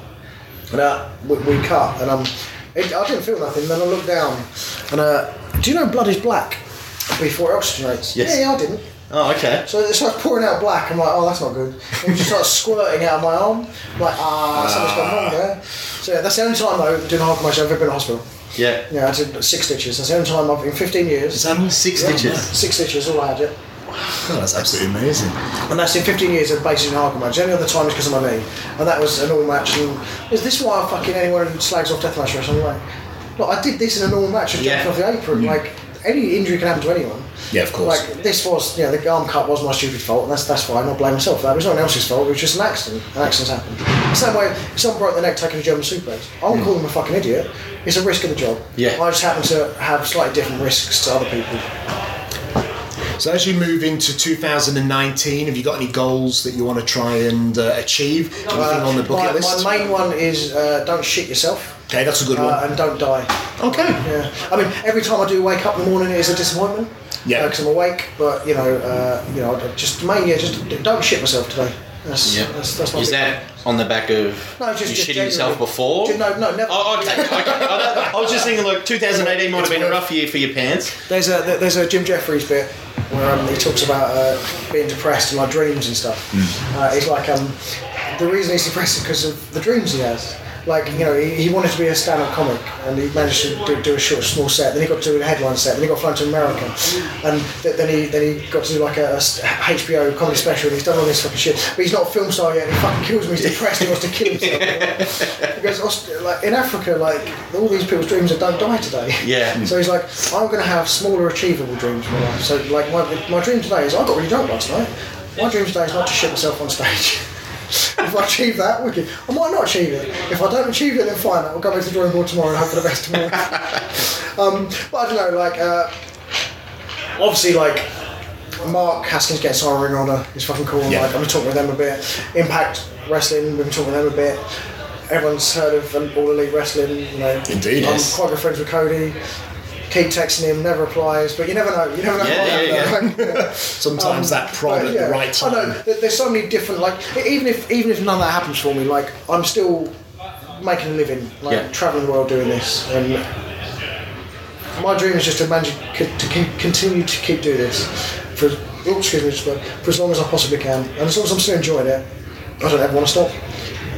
And uh, we, we cut, and um, it, I didn't feel nothing. Then I looked down, and uh, do you know blood is black before it oxygenates? Yes. Yeah, yeah, I didn't. Oh, okay. So it starts pouring out black. I'm like, oh, that's not good. And it just starts squirting out of my arm. I'm like, ah, something's gone wrong there. So yeah, that's the only time though doing hard commercial I've ever been in hospital. Yeah. Yeah, I did six stitches. That's the only time I've in 15 years. Is that? Six Yeah, stitches. Six stitches, all I had. Yeah. Oh, that's absolutely amazing. And that's in 15 years of basically a hardcore match. The only other time is because of my knee. And that was a normal match. And is this why I fucking anyone slags off Deathmatch Wrestling? Like, look, I did this in a normal match, just Yeah. jumping off the apron. Mm. Like, any injury can happen to anyone. Yeah, of course. Like, this was, you know, the arm cut was my stupid fault, and that's that's fine. I'll blame myself for that. It was no one else's fault. It was just an accident. An accident's happened. The same way, if someone broke their neck taking a German suplex, I won't mm. call them a fucking idiot. It's a risk of the job. Yeah. I just happen to have slightly different risks to other people. So as you move into 2019, have you got any goals that you want to try and uh, achieve? Anything on the bucket my, list? my main one is uh, don't shit yourself. okay, that's a good uh, one. and don't die. Okay. Yeah, I mean, every time I do wake up in the morning, it is a disappointment. Yeah. because I'm awake. But you know, uh, you know, just mainly, yeah, just don't shit myself today. That's, Yeah. that's, that's Is big- that on the back of No, just- you just shitting yourself before? Ju- no, no, never. Oh, okay. okay. I, I was just thinking, like, 2018 might have been a rough year for your pants. There's a there's a Jim Jefferies bit where um, he talks about uh, being depressed and like dreams and stuff. Uh, he's like um, the reason he's depressed is because of the dreams he has. Like you know, he, he wanted to be a stand-up comic and he managed to do, do a short, small set. Then he got to do a headline set. Then he got flown to America, and th- then he then he got to do like a HBO comedy special. And he's done all this fucking shit, but he's not a film star yet. And he fucking kills me. He's depressed. He wants to kill himself. because Aust- like in Africa, like all these people's dreams are don't die today. Yeah. So he's like, I'm going to have smaller, achievable dreams in my life. So, like, my, my dream today is I got really drunk last night. My dream today is not to shit myself on stage. if I achieve that, wicked. I might not achieve it. If I don't achieve it, then fine. I'll go back to the drawing board tomorrow and hope for the best tomorrow. um, but I don't know, like, uh, obviously, like, Mark Haskins getting signed Ring Honor is fucking cool. Yeah. Like, I've been talking with them a bit. Impact Wrestling, we've been talking with them a bit. Everyone's heard of um, All Elite Wrestling, you know. Indeed, I'm yes. quite good friends with Cody. Keep texting him, never replies, but you never know. You never know. Yeah, yeah, happened. Sometimes um, that prod at yeah, the right time. I know. There's so many different like even if even if none of that happens for me, like I'm still making a living, like Yeah. traveling the world doing this, and my dream is just to manage to continue to keep doing this for oh, excuse me, for as long as I possibly can, and as long as I'm still enjoying it, I don't ever want to stop.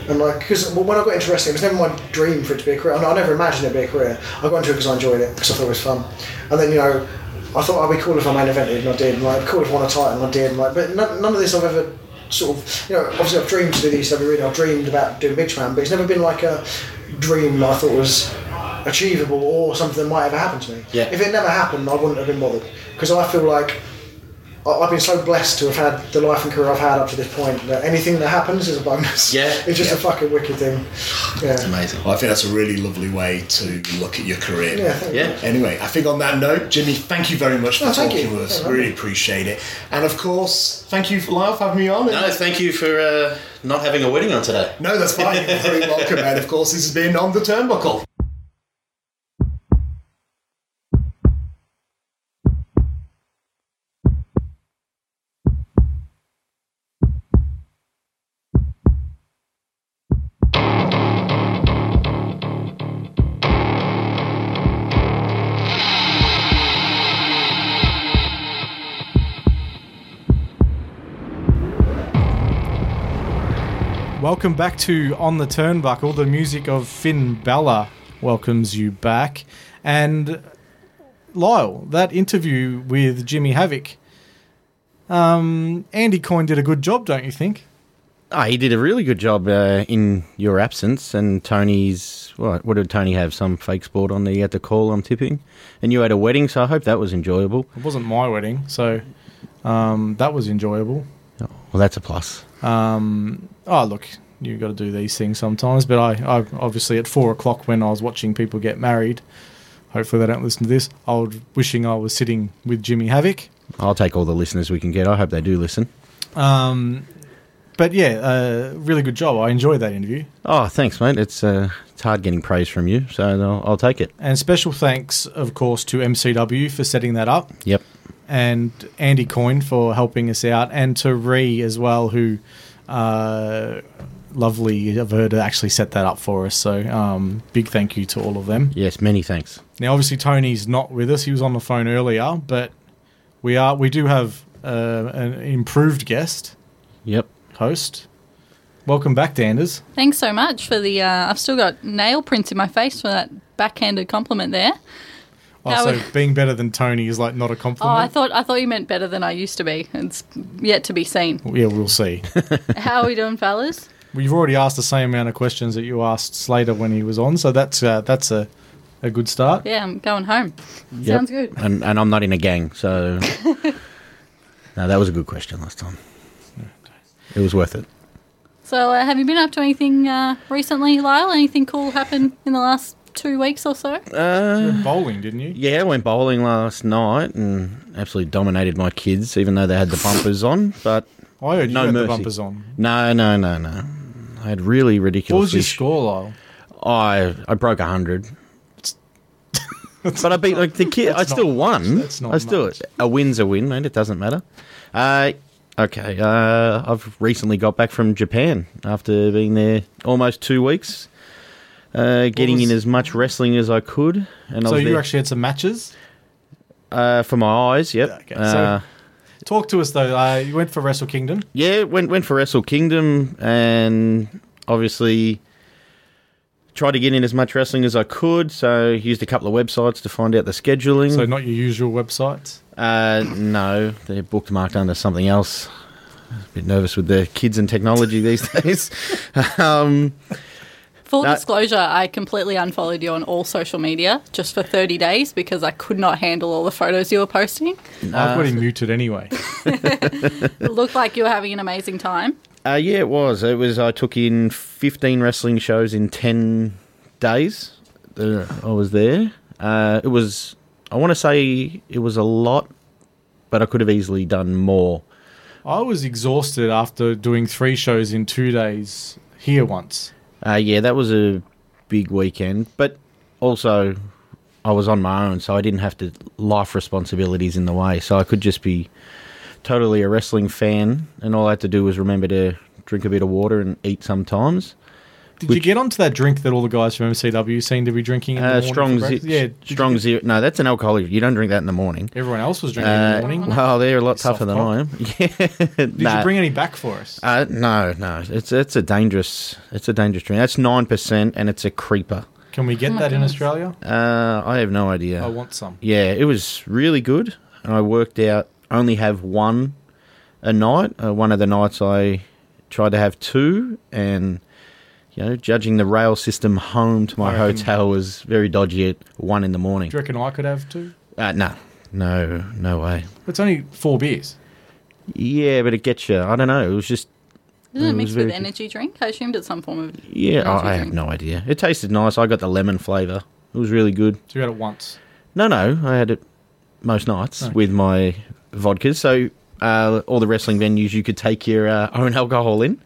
And like, because when I got into wrestling, it was never my dream for it to be a career. I, I never imagined it to be a career. I got into it because I enjoyed it, because I thought it was fun. And then, you know, I thought oh, I'd be cool if I main evented, and I did. And like, cool if I won a title, and I did. And like, but none, none of this I've ever sort of, you know, obviously I've dreamed to do these every WWE. I've dreamed about doing Big Man, but it's never been like a dream that I thought was achievable or something that might ever happen to me. Yeah. If it never happened, I wouldn't have been bothered because I feel like I've been so blessed to have had the life and career I've had up to this point that anything that happens is a bonus. Yeah. it's just a fucking wicked thing. Yeah, It's Amazing. Well, I think that's a really lovely way to look at your career. yeah, Yeah. you. Anyway, I think on that note, Jimmy, thank you very much for No, talking you. with us. Yeah, really appreciate it. And of course, thank you, Lyle, for having me on. No, thank you for uh, not having a wedding on today. No, that's fine. You're very welcome. And of course, this has been On the Turnbuckle. Welcome back to On the Turnbuckle. The music of Finn Balor welcomes you back. And Lyle, that interview with Jimmy Havoc, um, Andy Coyne did a good job, don't you think? Oh, he did a really good job uh, in your absence, and Tony's. What, what did Tony have? Some fake sport on there you had to call, I'm tipping. And you had a wedding, so I hope that was enjoyable. It wasn't my wedding, so um, that was enjoyable. Well, that's a plus. Um, oh, look, you got to do these things sometimes. But I, I obviously at four o'clock when I was watching people get married. Hopefully they don't listen to this. I was wishing I was sitting with Jimmy Havoc. I'll take all the listeners we can get. I hope they do listen. Um, but yeah, uh, really good job. I enjoyed that interview. Oh, thanks, mate. It's uh, it's hard getting praise from you, so I'll, I'll take it. And special thanks, of course, to MCW for setting that up, Yep. and Andy Coyne for helping us out, and to Ree as well, who uh, lovely of her to actually set that up for us. So um, big thank you to all of them. Yes, many thanks. Now, obviously, Tony's not with us. He was on the phone earlier, but we are we do have uh, an improved guest Yep. host. Welcome back, Danders. Thanks so much for the. Uh, I've still got nail prints in my face for that backhanded compliment there. Oh, so being better than Tony is like not a Oh, compliment. I thought I thought you meant better than I used to be. It's yet to be seen. yeah, we'll see. How are we doing, fellas? We've already asked the same amount of questions that you asked Slater when he was on, so that's uh, that's a a good start. Yeah, I'm going home. Yep. Sounds good. And and I'm not in a gang, so no, that was a good question last time. It was worth it. So, uh, have you been up to anything uh, recently, Lyle? Anything cool happened in the last two weeks or so? Uh, You went bowling, didn't you? yeah, I went bowling last night and absolutely dominated my kids, even though they had the bumpers on. But I heard you No had mercy. the bumpers on. no, no, no, no. I had really ridiculous. What was your score, Lyle? I I broke hundred. But I beat like the kid. I still won. much. That's not I still much. a win's a win, mate. It doesn't matter. Uh, okay. Uh, I've recently got back from Japan after being there almost two weeks. Uh, getting was- in as much wrestling as I could, and So you there, actually had some matches. uh, for my eyes. Yep. Okay, uh, so- Talk to us though. Uh, you went for Wrestle Kingdom. yeah, went went for Wrestle Kingdom, and obviously tried to get in as much wrestling as I could. So used a couple of websites to find out the scheduling. So not your usual websites. Uh, no, they're bookmarked under something else. A bit nervous with the kids and technology these days. um, Full No. disclosure, I completely unfollowed you on all social media just for 30 days because I could not handle all the photos you were posting. I've got him muted anyway. It looked like you were having an amazing time. uh, yeah, it was. It was. I took in fifteen wrestling shows in ten days. Uh, I was there. Uh, it was. I want to say it was a lot, but I could have easily done more. I was exhausted after doing three shows in two days here once. Uh, yeah, that was a big weekend, but also I was on my own, so I didn't have to life responsibilities in the way. So I could just be totally a wrestling fan, and all I had to do was remember to drink a bit of water and eat sometimes. Did you get onto that drink that all the guys from MCW seem to be drinking? In the Uh, morning strong, for ze- breakfast? yeah, strong zero. No, that's an alcoholic. You don't drink that in the morning. Everyone else was drinking in Uh, the morning. well, they're a lot Soft tougher than cock. I am. Yeah. Did you bring any back for us? Uh, no, no. It's it's a dangerous it's a dangerous drink. That's nine percent, and it's a creeper. Can we get Oh my that in. Australia? Uh, I have no idea. I want some. Yeah, it was really good. And I worked out only have one a night. Uh, one of the nights I tried to have two, and you know, judging the rail system home to my reckon- hotel was very dodgy at one in the morning. Do you reckon I could have two? Uh, no, no, no way. It's only four beers. Yeah, but it gets you. I don't know. It was just Isn't It it was mixed very with good. energy drink? I assumed it's some form of. yeah. energy I, I have drink. no idea. It tasted nice. I got the lemon flavor. It was really good. So you had it once. No, no, I had it most nights Okay. with my vodkas. So uh, all the wrestling venues, you could take your uh, own alcohol in,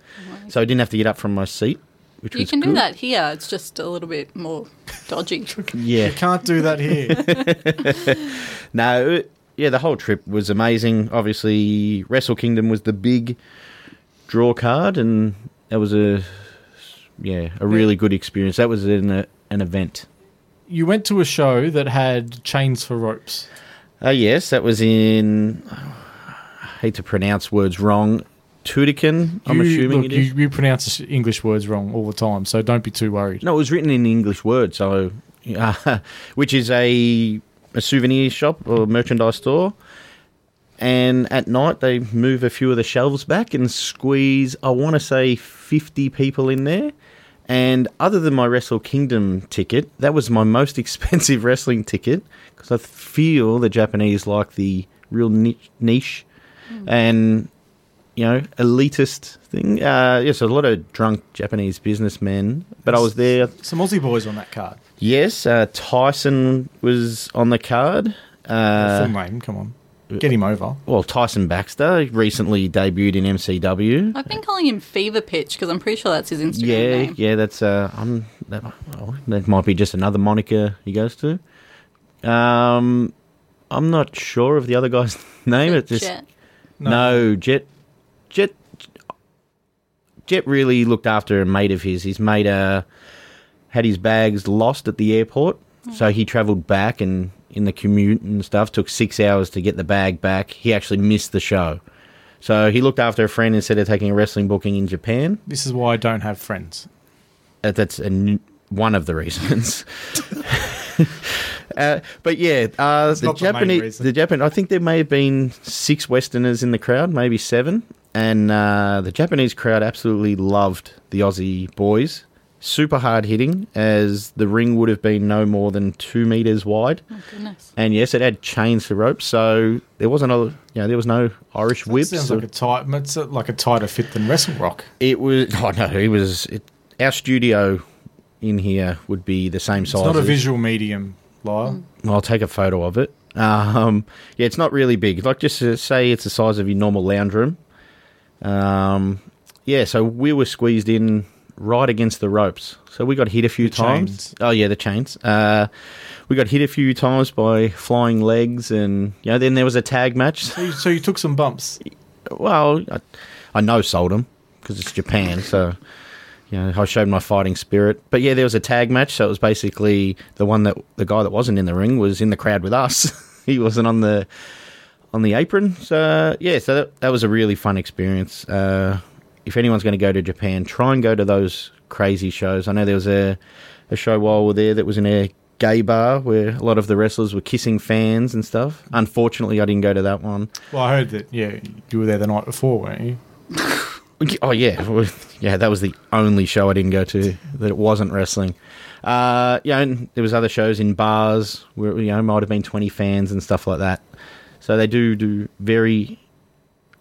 so I didn't have to get up from my seat, which You was can do that here. It's just a little bit more dodgy. Yeah, You can't do that here. no, it- yeah, the whole trip was amazing. Obviously, Wrestle Kingdom was the big draw card, and that was a yeah a really good experience. That was an an event. you went to a show that had chains for ropes. Uh, yes, that was in. I hate to pronounce words wrong. Tudican, I'm You- assuming look, it is. You, you pronounce English words wrong all the time, so don't be too worried. No, it was written in English words, so uh, which is a a souvenir shop or merchandise store. And at night, they move a few of the shelves back and squeeze. I want to say fifty people in there. And other than my Wrestle Kingdom ticket, that was my most expensive wrestling ticket because I feel the Japanese like the real niche, niche and you know elitist thing. Uh, yes, a lot of drunk Japanese businessmen, but I was there Some Aussie boys on that card. Yes, uh, Tyson was on the card. Uh, Full name, come on. Get him over. well, Tyson Baxter recently debuted in MCW. I've been calling him Fever Pitch because I'm pretty sure that's his Instagram Yeah, name. yeah, that's uh, I'm, that, oh, that might be just another moniker he goes to. Um, I'm not sure of the other guy's name. It just Jet. no. Jet, Jet, Jet really looked after a mate of his. His mate uh, had his bags lost at the airport, so he travelled back and in the commute and stuff took six hours to get the bag back. He actually missed the show, so he looked after a friend instead of taking a wrestling booking in Japan. This is why I don't have friends. Uh, that's a one of the reasons. uh, but yeah, uh, the not the Japanese, the Japan. I think there may have been six Westerners in the crowd, maybe seven, and uh, the Japanese crowd absolutely loved the Aussie boys. Super hard hitting, as the ring would have been no more than two meters wide, Oh, goodness. and yes, it had chains for ropes, so there wasn't a, you know, there was no Irish whips. Sounds or- like a tight. It's like a tighter fit than Wrestle Rock. it was. Oh no, it was. It, our studio in here would be the same size. It's size. not a visual medium, Lyle. Well, I'll take a photo of it. Um, yeah, it's not really big. Like just to say, it's the size of your normal lounge room. Um, yeah, so we were squeezed in right against the ropes. So we got hit a few The times. chains. Oh yeah, the chains. Uh, we got hit a few times by flying legs, and you know, then there was a tag match. So you, so you took some bumps. Well, I, I know sold them because it's Japan, so you know I showed my fighting spirit. But yeah, there was a tag match, so it was basically the one that the guy that wasn't in the ring was in the crowd with us. he wasn't on the on the apron. So yeah, so that, that was a really fun experience. Uh, if anyone's going to go to Japan, try and go to those crazy shows. I know there was a a show while we were there that was in a gay bar where a lot of the wrestlers were kissing fans and stuff. Unfortunately, I didn't go to that one. Well, I heard that. Yeah, you were there the night before, weren't you? Oh yeah, yeah. That was the only show I didn't go to that it wasn't wrestling. Uh, yeah, and there was other shows in bars where you know might have been twenty fans and stuff like that. So they do do very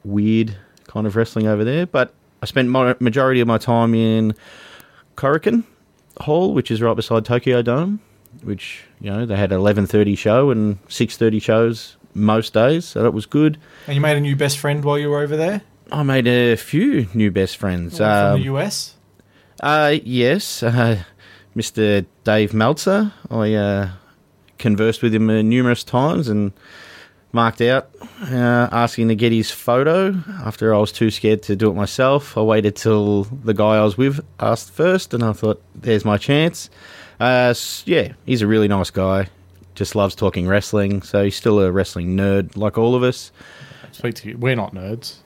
weird kind of wrestling over there. But I spent my majority of my time in Korakuen Hall, which is right beside Tokyo Dome. Which you know they had an eleven thirty show and six thirty shows most days, so that was good. And you made a new best friend while you were over there. I made a few new best friends. One from Um, the US. Uh, yes, uh, Mr. Dave Meltzer. I uh, conversed with him uh, numerous times and marked out, uh, asking to get his photo. After I was too scared to do it myself, I waited till the guy I was with asked first, and I thought, "There's my chance." Uh, yeah, he's a really nice guy. Just loves talking wrestling, so he's still a wrestling nerd like all of us. Speak to you. We're not nerds.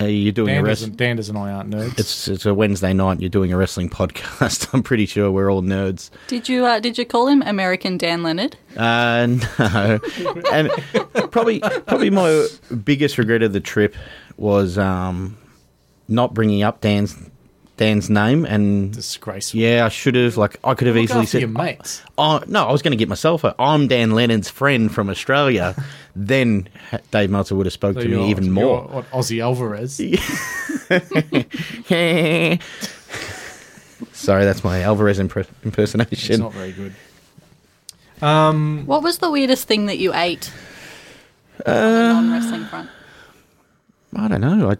Uh, you're doing a Danders wrestling. and, Danders and I aren't nerds. It's it's a Wednesday night. You're doing a wrestling podcast. I'm pretty sure we're all nerds. Did you uh, did you call him American Dan Leonard? Uh, no, and probably probably my biggest regret of the trip was um, not bringing up Dan's Dan's name. And disgraceful. yeah, I should have. Like, I could have Look easily after said, your mates. "Oh no, I was going to get myself. A, I'm Dan Lennon's friend from Australia." then Dave Meltzer would have spoke So to me even more. what, Aussie Alvarez. Sorry, that's my Alvarez impre- It's impersonation. not very good. Um, What was the weirdest thing that you ate on the non wrestling front? I don't know. I,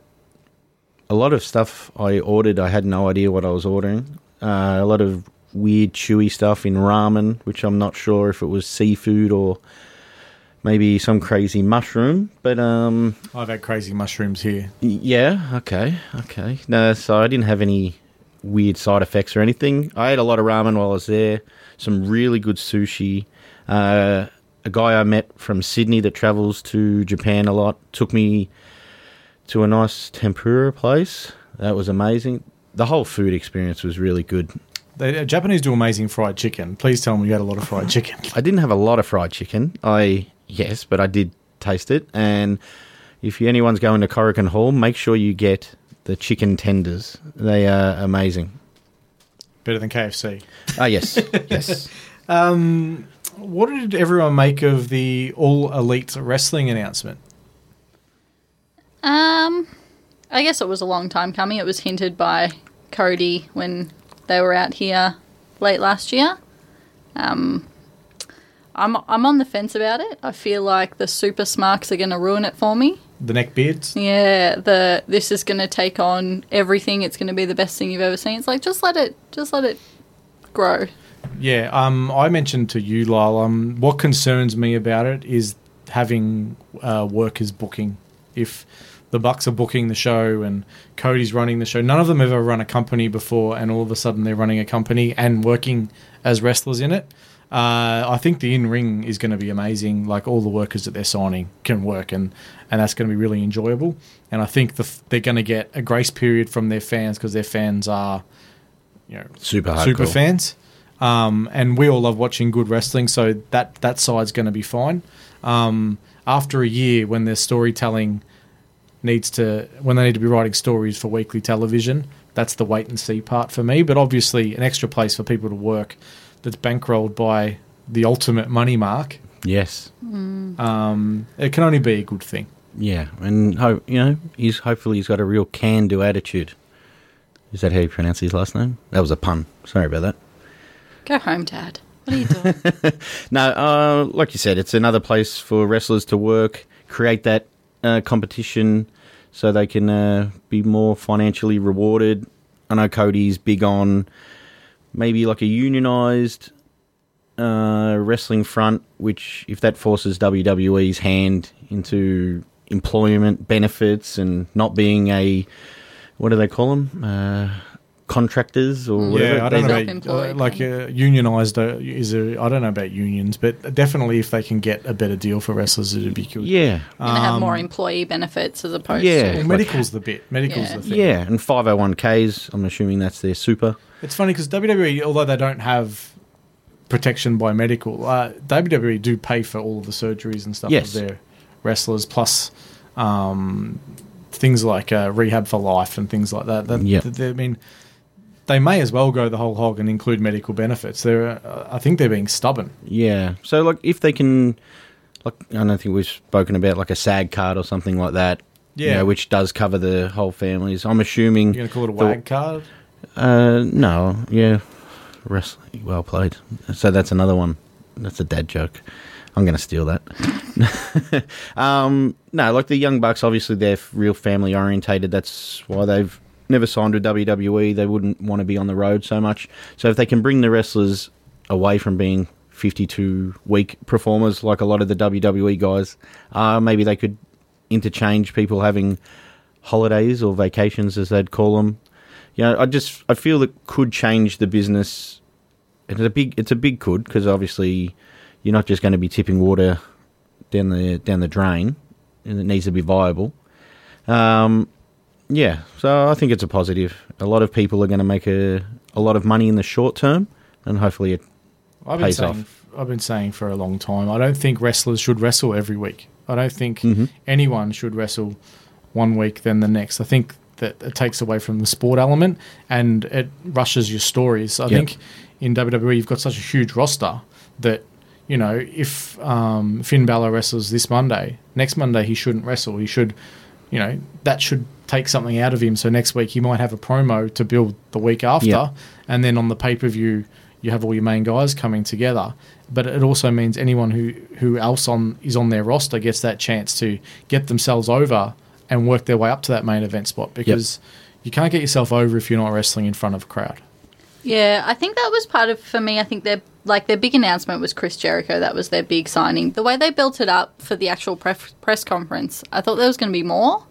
a lot of stuff I ordered, I had no idea what I was ordering. Uh, a lot of weird, chewy stuff in ramen, which I'm not sure if it was seafood or maybe some crazy mushroom. But um, I've had crazy mushrooms here. yeah, okay, okay. No, so I didn't have any weird side effects or anything. I ate a lot of ramen while I was there. Some really good sushi. Uh, a guy I met from Sydney that travels to Japan a lot took me to a nice tempura place. That was amazing. The whole food experience was really good. The Japanese do amazing fried chicken. Please tell me you had a lot of fried chicken. I didn't have a lot of fried chicken. I yes, but I did taste it. And if anyone's going to Korakuen Hall, make sure you get the chicken tenders. They are amazing. Better than KFC. Ah, yes, yes. What did everyone make of the All Elite Wrestling announcement? Um, I guess it was a long time coming. It was hinted by Cody when they were out here late last year. Um, I'm I'm on the fence about it. I feel like the super smarks are going to ruin it for me. The neck beards? Yeah, the this is going to take on everything. It's going to be the best thing you've ever seen. It's like just let it just let it grow. Yeah, um, I mentioned to you, Lyle, um, what concerns me about it is having uh, workers booking. If the Bucks are booking the show and Cody's running the show, none of them have ever run a company before, and all of a sudden they're running a company and working as wrestlers in it. Uh, I think the in ring is going to be amazing. Like all the workers that they're signing can work, and, and that's going to be really enjoyable. And I think the, they're going to get a grace period from their fans because their fans are, you know, Super hardcore. super fans. Um, and we all love watching good wrestling, so that that side's going to be fine. Um, after a year, when their storytelling needs to, when they need to be writing stories for weekly television, that's the wait and see part for me. But obviously, an extra place for people to work that's bankrolled by the ultimate money mark, Yes. um, it can only be a good thing. Yeah, and ho- you know, he's hopefully he's got a real can-do attitude. Is that how you pronounce his last name? That was a pun. Sorry about that. Go home, Dad. What are you doing? No, uh, like you said, it's another place for wrestlers to work, create that uh, competition, so they can uh, be more financially rewarded. I know Cody's big on maybe like a unionized uh, wrestling front, which if that forces WWE's hand into employment benefits and not being a what do they call them? Uh, contractors or whatever. Yeah, I don't know about uh, like uh, unionized uh, is a. I don't know about unions, but definitely if they can get a better deal for wrestlers, it'd be good. Yeah, Going to have more employee benefits as opposed yeah. to Well, medical's the bit. Medical's Yeah. the thing. Yeah, and 501ks, I'm assuming that's their super. It's funny because WWE, although they don't have protection by medical, uh, WWE do pay for all of the surgeries and stuff Yes. of their wrestlers, plus um, things like uh, rehab for life and things like that. that Yeah. that- I mean, they may as well go the whole hog and include medical benefits. They're, uh, I think they're being stubborn. Yeah. So, like, if they can, like, I don't think we've spoken about like a SAG card or something like that. you Yeah. know, which does cover the whole families. I'm assuming. You're going to call it a the- WAG card? Uh, no. Yeah. Wrestling. Well played. So that's another one. That's a dad joke. I'm going to steal that. um, no, like the Young Bucks, obviously they're real family orientated. That's why they've never signed with WWE. They wouldn't want to be on the road so much. So if they can bring the wrestlers away from being 52 week performers like a lot of the WWE guys are. Maybe they could interchange people having holidays or vacations, as they'd call them. You know, I just I feel it could change the business. It's a big it's a big could because obviously you're not just going to be tipping water down the down the drain, and it needs to be viable. Um, yeah, so I think it's a positive. A lot of people are going to make a a lot of money in the short term, and hopefully it I've been pays saying, off. I've been saying for a long time. I don't think wrestlers should wrestle every week. I don't think Mm-hmm. anyone should wrestle one week then the next. I think that it takes away from the sport element and it rushes your stories. I Yep. think in WWE you've got such a huge roster that you know if um, Finn Balor wrestles this Monday, next Monday he shouldn't wrestle. He should, you know, that should take something out of him. So next week he might have a promo to build the week after, Yep. and then on the pay per view you have all your main guys coming together. But it also means anyone who who else on is on their roster gets that chance to get themselves over and work their way up to that main event spot because you can't get yourself over if you're not wrestling in front of a crowd. Yeah, I think that was part of for me. I think their like their big announcement was Chris Jericho. That was their big signing. The way they built it up for the actual pref- press conference, I thought there was going to be more,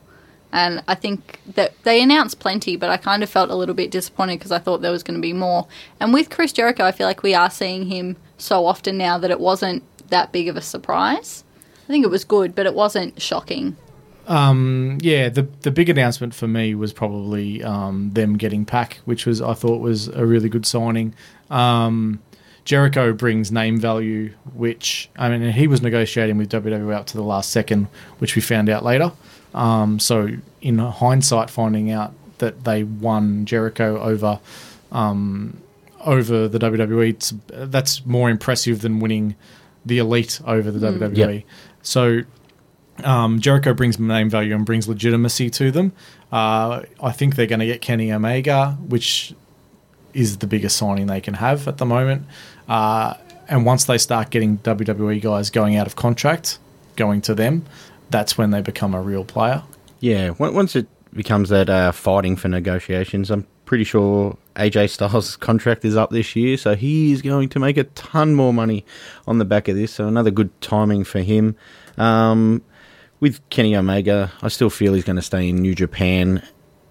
and I think that they announced plenty. But I kind of felt a little bit disappointed because I thought there was going to be more. And with Chris Jericho, I feel like we are seeing him so often now that it wasn't that big of a surprise. I think it was good, but it wasn't shocking. Um, yeah, the the big announcement for me was probably um, them getting PAC, which was I thought was a really good signing. Um, Jericho brings name value, which I mean he was negotiating with WWE up to the last second, which we found out later. Um, so in hindsight, finding out that they won Jericho over um, over the WWE, that's more impressive than winning the Elite over the WWE. Yep. So um, Jericho brings name value and brings legitimacy to them. Uh, I think they're going to get Kenny Omega, which is the biggest signing they can have at the moment. Uh, and once they start getting WWE guys going out of contract, going to them, that's when they become a real player. Yeah, once it becomes that uh, fighting for negotiations, I'm pretty sure AJ Styles' contract is up this year, so he's going to make a ton more money on the back of this. So another good timing for him. Um, with Kenny Omega, I still feel he's going to stay in New Japan,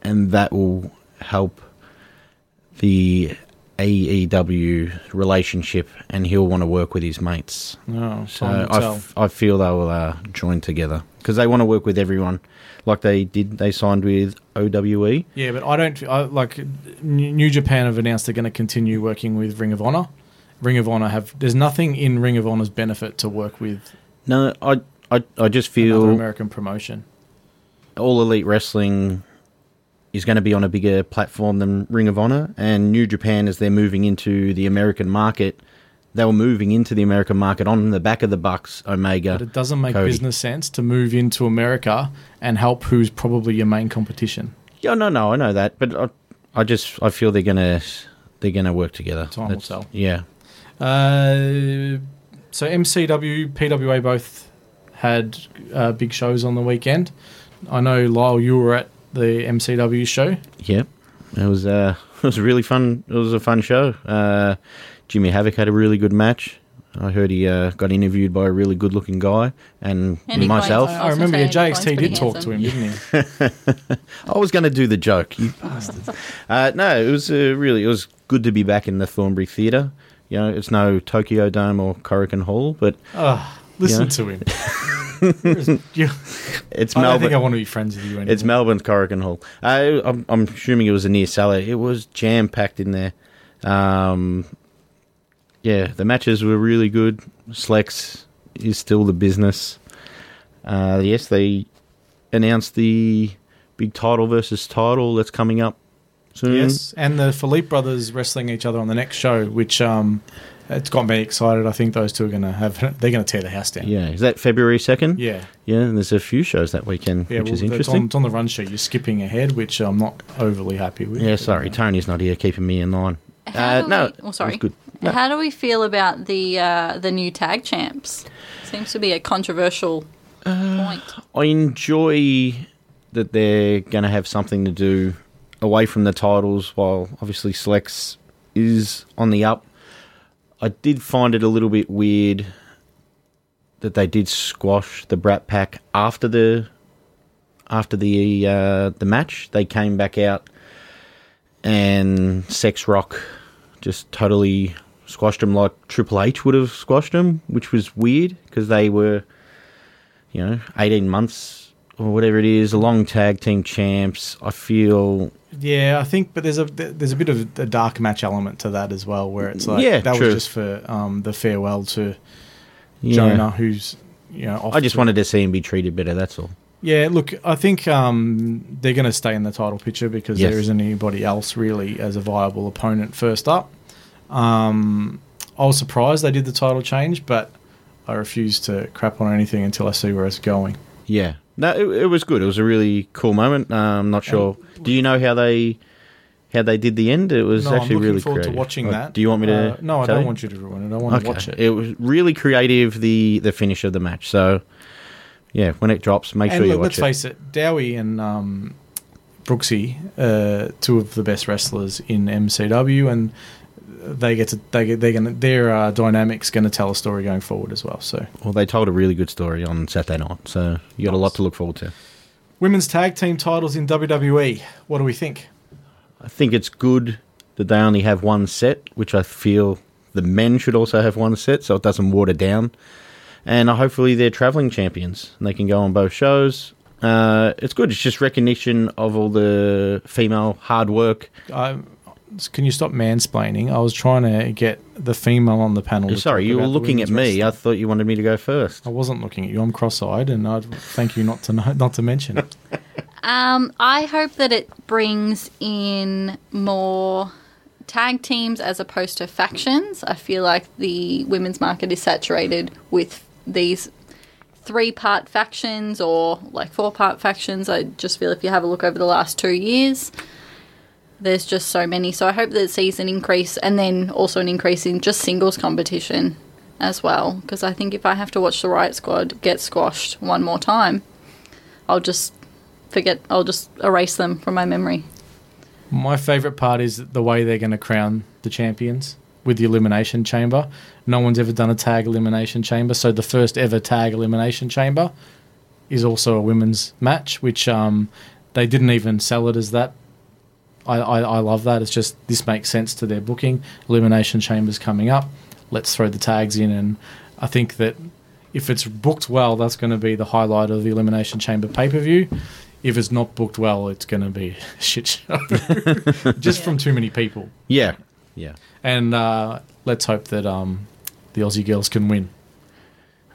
and that will help the AEW relationship, and he'll want to work with his mates. Oh, So I, f- I feel they will uh, join together because they want to work with everyone, like they did. They signed with. OWE. Yeah, but I don't I, like New New Japan have announced they're going to continue working with Ring of Honor. Ring of Honor have there's nothing in Ring of Honor's benefit to work with No, I, I, I just feel American promotion. all elite wrestling is going to be on a bigger platform than Ring of Honor, and New Japan as they're moving into the American market. They were moving into the American market on the back of the Bucks, Omega. But it doesn't make Cody. business sense to move into America and help who's probably your main competition. Yeah, no, no, I know that, but I, I just I feel they're gonna they're gonna work together. Time will tell. Yeah, Uh, so MCW, PWA both had uh, big shows on the weekend. I know Lyle, you were at the MCW show. yeah. It was uh, it was a really fun. It was a fun show. Uh, Jimmy Havoc had a really good match. I heard he uh, got interviewed by a really good-looking guy, and Andy myself. Coyne's I remember yeah, JXT pretty did talk to him, didn't he? I was going to do the joke, you bastard. uh, no, it was uh, really it was good to be back in the Thornbury Theatre. You know, it's no Tokyo Dome or Korakuen Hall, but Oh, listen Yeah. to him. It's I don't Melbourne. think I want to be friends with you anymore. It's Melbourne's Korakuen Hall. Uh, I'm, I'm assuming it was a near cellar. It was jam packed in there. Um, yeah, the matches were really good. Slex is still the business. Uh, yes, they announced the big title versus title that's coming up soon. Yes, and the Philippe brothers wrestling each other on the next show, which um, it's got me excited. I think those two are going to have. They're going to tear the house down. Yeah, is that February second? Yeah, yeah. And there's a few shows that weekend, yeah. which well, is It's on, interesting. it's on the run sheet. You're skipping ahead, which I'm not overly happy with. Yeah, sorry, Tony's not here, keeping me in line. How Uh, no, we- oh, sorry. good. No. How do we feel about the uh, the new tag champs? Seems to be a controversial point. I enjoy that they're going to have something to do away from the titles, while obviously Slex is on the up. I did find it a little bit weird that they did squash the Brat Pack after the after the uh, the match. They came back out and Sex Rock just totally squashed them like Triple H would have squashed them, which was weird because they were, you know, eighteen months or whatever it is, a long tag team champs. I feel Yeah, I think, but there's a there's a bit of a dark match element to that as well, where it's like Yeah, that true. was just for um, the farewell to yeah. Jonah, who's you know. I just to- wanted to see him be treated better. That's all. Yeah, look, I think um, they're going to stay in the title picture because Yes. there isn't anybody else really as a viable opponent first up. Um, I was surprised they did the title change, but I refuse to crap on anything until I see where it's going. Yeah, no, it, it was good. It was a really cool moment. Uh, I'm not sure. Do you know how they how they did the end? It was no, I'm actually looking really forward creative. to watching Uh, that. Do you want me to? Uh, no, I don't you? want you to ruin it. I want to watch it. It was really creative. The the finish of the match. So yeah, when it drops, make and sure you look, watch let's it. face it, Dowie and um, Brooksy, uh, two of the best wrestlers in MCW, and they get to they get they're gonna their uh, dynamics going to tell a story going forward as well. So Well, they told a really good story on Saturday night, so you got a lot to look forward to. women's tag team titles in WWE. What do we think? I think it's good that they only have one set, which I feel the men should also have one set, so it doesn't water down. And hopefully they're traveling champions and they can go on both shows. Uh, it's good. It's just recognition of all the female hard work. I, can you stop mansplaining? I was trying to get the female on the panel. to Sorry, talk you were looking at women's me. I thought you wanted me to go first. I wasn't looking at you. I'm cross-eyed, and I'd thank you not to know, not to mention it. Um, I hope that it brings in more tag teams as opposed to factions. I feel like the women's market is saturated with these three part factions or like four part factions. I just feel if you have a look over the last two years, there's just so many. So I hope that it sees an increase and then also an increase in just singles competition as well. Because I think if I have to watch the Riot Squad get squashed one more time, I'll just forget, I'll just erase them from my memory. My favourite part is the way they're going to crown the champions with the elimination chamber. No one's ever done a tag elimination chamber, so the first ever tag elimination chamber is also a women's match, which um, they didn't even sell it as that. I, I, I love that. It's just this makes sense to their booking. Elimination chambers coming up. Let's throw the tags in, and I think that if it's booked well, that's going to be the highlight of the elimination chamber pay per view. If it's not booked well, it's going to be a shit show, just from too many people. Yeah, yeah. And uh, let's hope that um, the Aussie girls can win.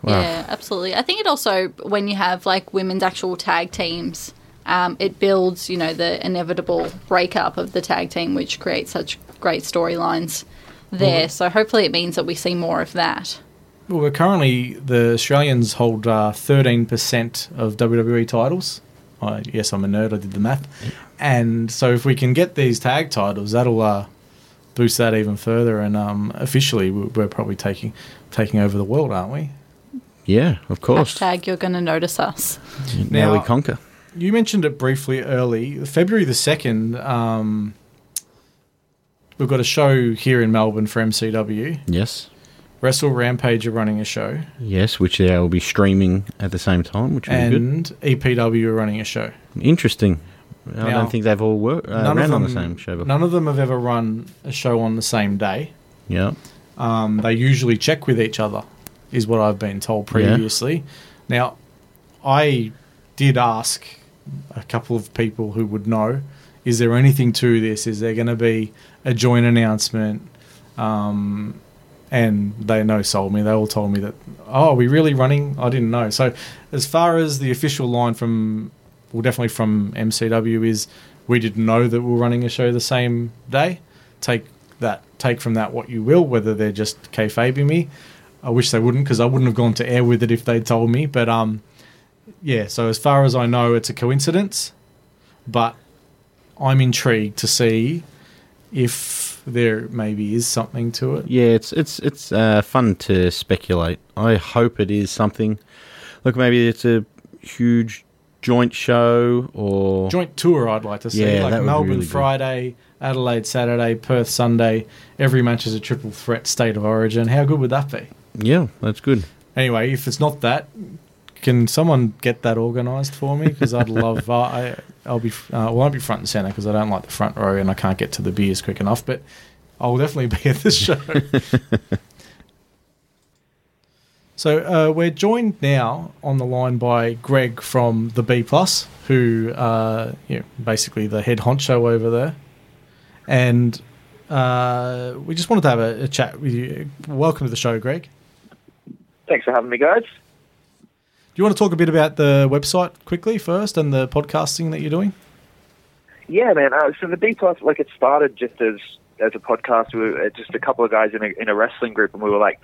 Wow. Yeah, absolutely. I think it also when you have like women's actual tag teams, um, it builds you know the inevitable breakup of the tag team, which creates such great storylines there. so hopefully, it means that we see more of that. Well, we're currently the Australians hold uh, thirteen percent of WWE titles. I, yes, I'm a nerd. I did the math, and so if we can get these tag titles, that'll uh, boost that even further. And um, officially, we- we're probably taking taking over the world, aren't we? Yeah, of course. Hashtag you're going to notice us. Now, Now- we conquer. You mentioned it briefly early. February the second, um, we've got a show here in Melbourne for MCW. Yes. Wrestle Rampage are running a show, Yes, which they will be streaming at the same time, which will be good. and EPW are running a show. Interesting. I Now, don't think they've all worked uh, ran on the same show before. None of them have ever run a show on the same day. Yeah. Um, they usually check with each other, is what I've been told Yeah. previously. Now, I did ask a couple of people who would know: is there anything to this? Is there going to be a joint announcement? Um, and they no sold me. They all told me that. Oh, are we really running? I didn't know. So, as far as the official line from, well, definitely from MCW is, we didn't know that we're running a show the same day. Take that. Take from that what you will. Whether they're just kayfabing me. I wish they wouldn't because I wouldn't have gone to air with it if they'd told me. But um, yeah. So as far as I know, it's a coincidence. But I'm intrigued to see if there maybe is something to it. Yeah, it's it's it's uh, fun to speculate. I hope it is something. Look, maybe it's a huge joint show or Joint tour, I'd like to see. Yeah, like that would be Melbourne really. Friday, Adelaide Saturday, Perth Sunday. Every match is a triple threat state of origin. How good would that be? yeah, that's good. Anyway, if it's not that, can someone get that organised for me? Because I'd love. Uh, I, I'll be. Uh, well, I'll be front and centre because I don't like the front row and I can't get to the beers quick enough. But I'll definitely be at this show. so uh, we're joined now on the line by Greg from the B Plus, who uh, you know, basically the head honcho over there, and uh, we just wanted to have a, a chat with you. Welcome to the show, Greg. Thanks for having me, guys. You want to talk a bit about the website quickly first and the podcasting that you're doing? Yeah, man. Uh, so the B plus, like, it started just as as a podcast. We were uh, just a couple of guys in a in a wrestling group, and we were like,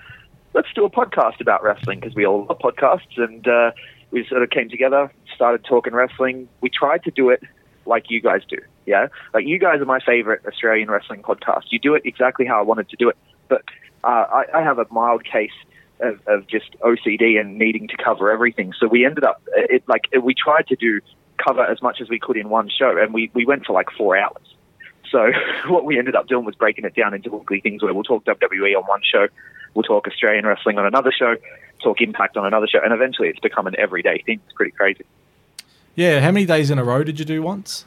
let's do a podcast about wrestling because we all love podcasts, and uh, we sort of came together, started talking wrestling. We tried to do it like you guys do. Yeah, like you guys are my favorite Australian wrestling podcast. You do it exactly how I wanted to do it, but uh, I, I have a mild case of, of just OCD and needing to cover everything. So we ended up, it like we tried to do cover as much as we could in one show, and we we went for like four hours. So what we ended up doing was breaking it down into weekly things where we'll talk WWE on one show, we'll talk Australian wrestling on another show, talk Impact on another show, and eventually it's become an everyday thing. It's pretty crazy. Yeah, how many days in a row did you do once?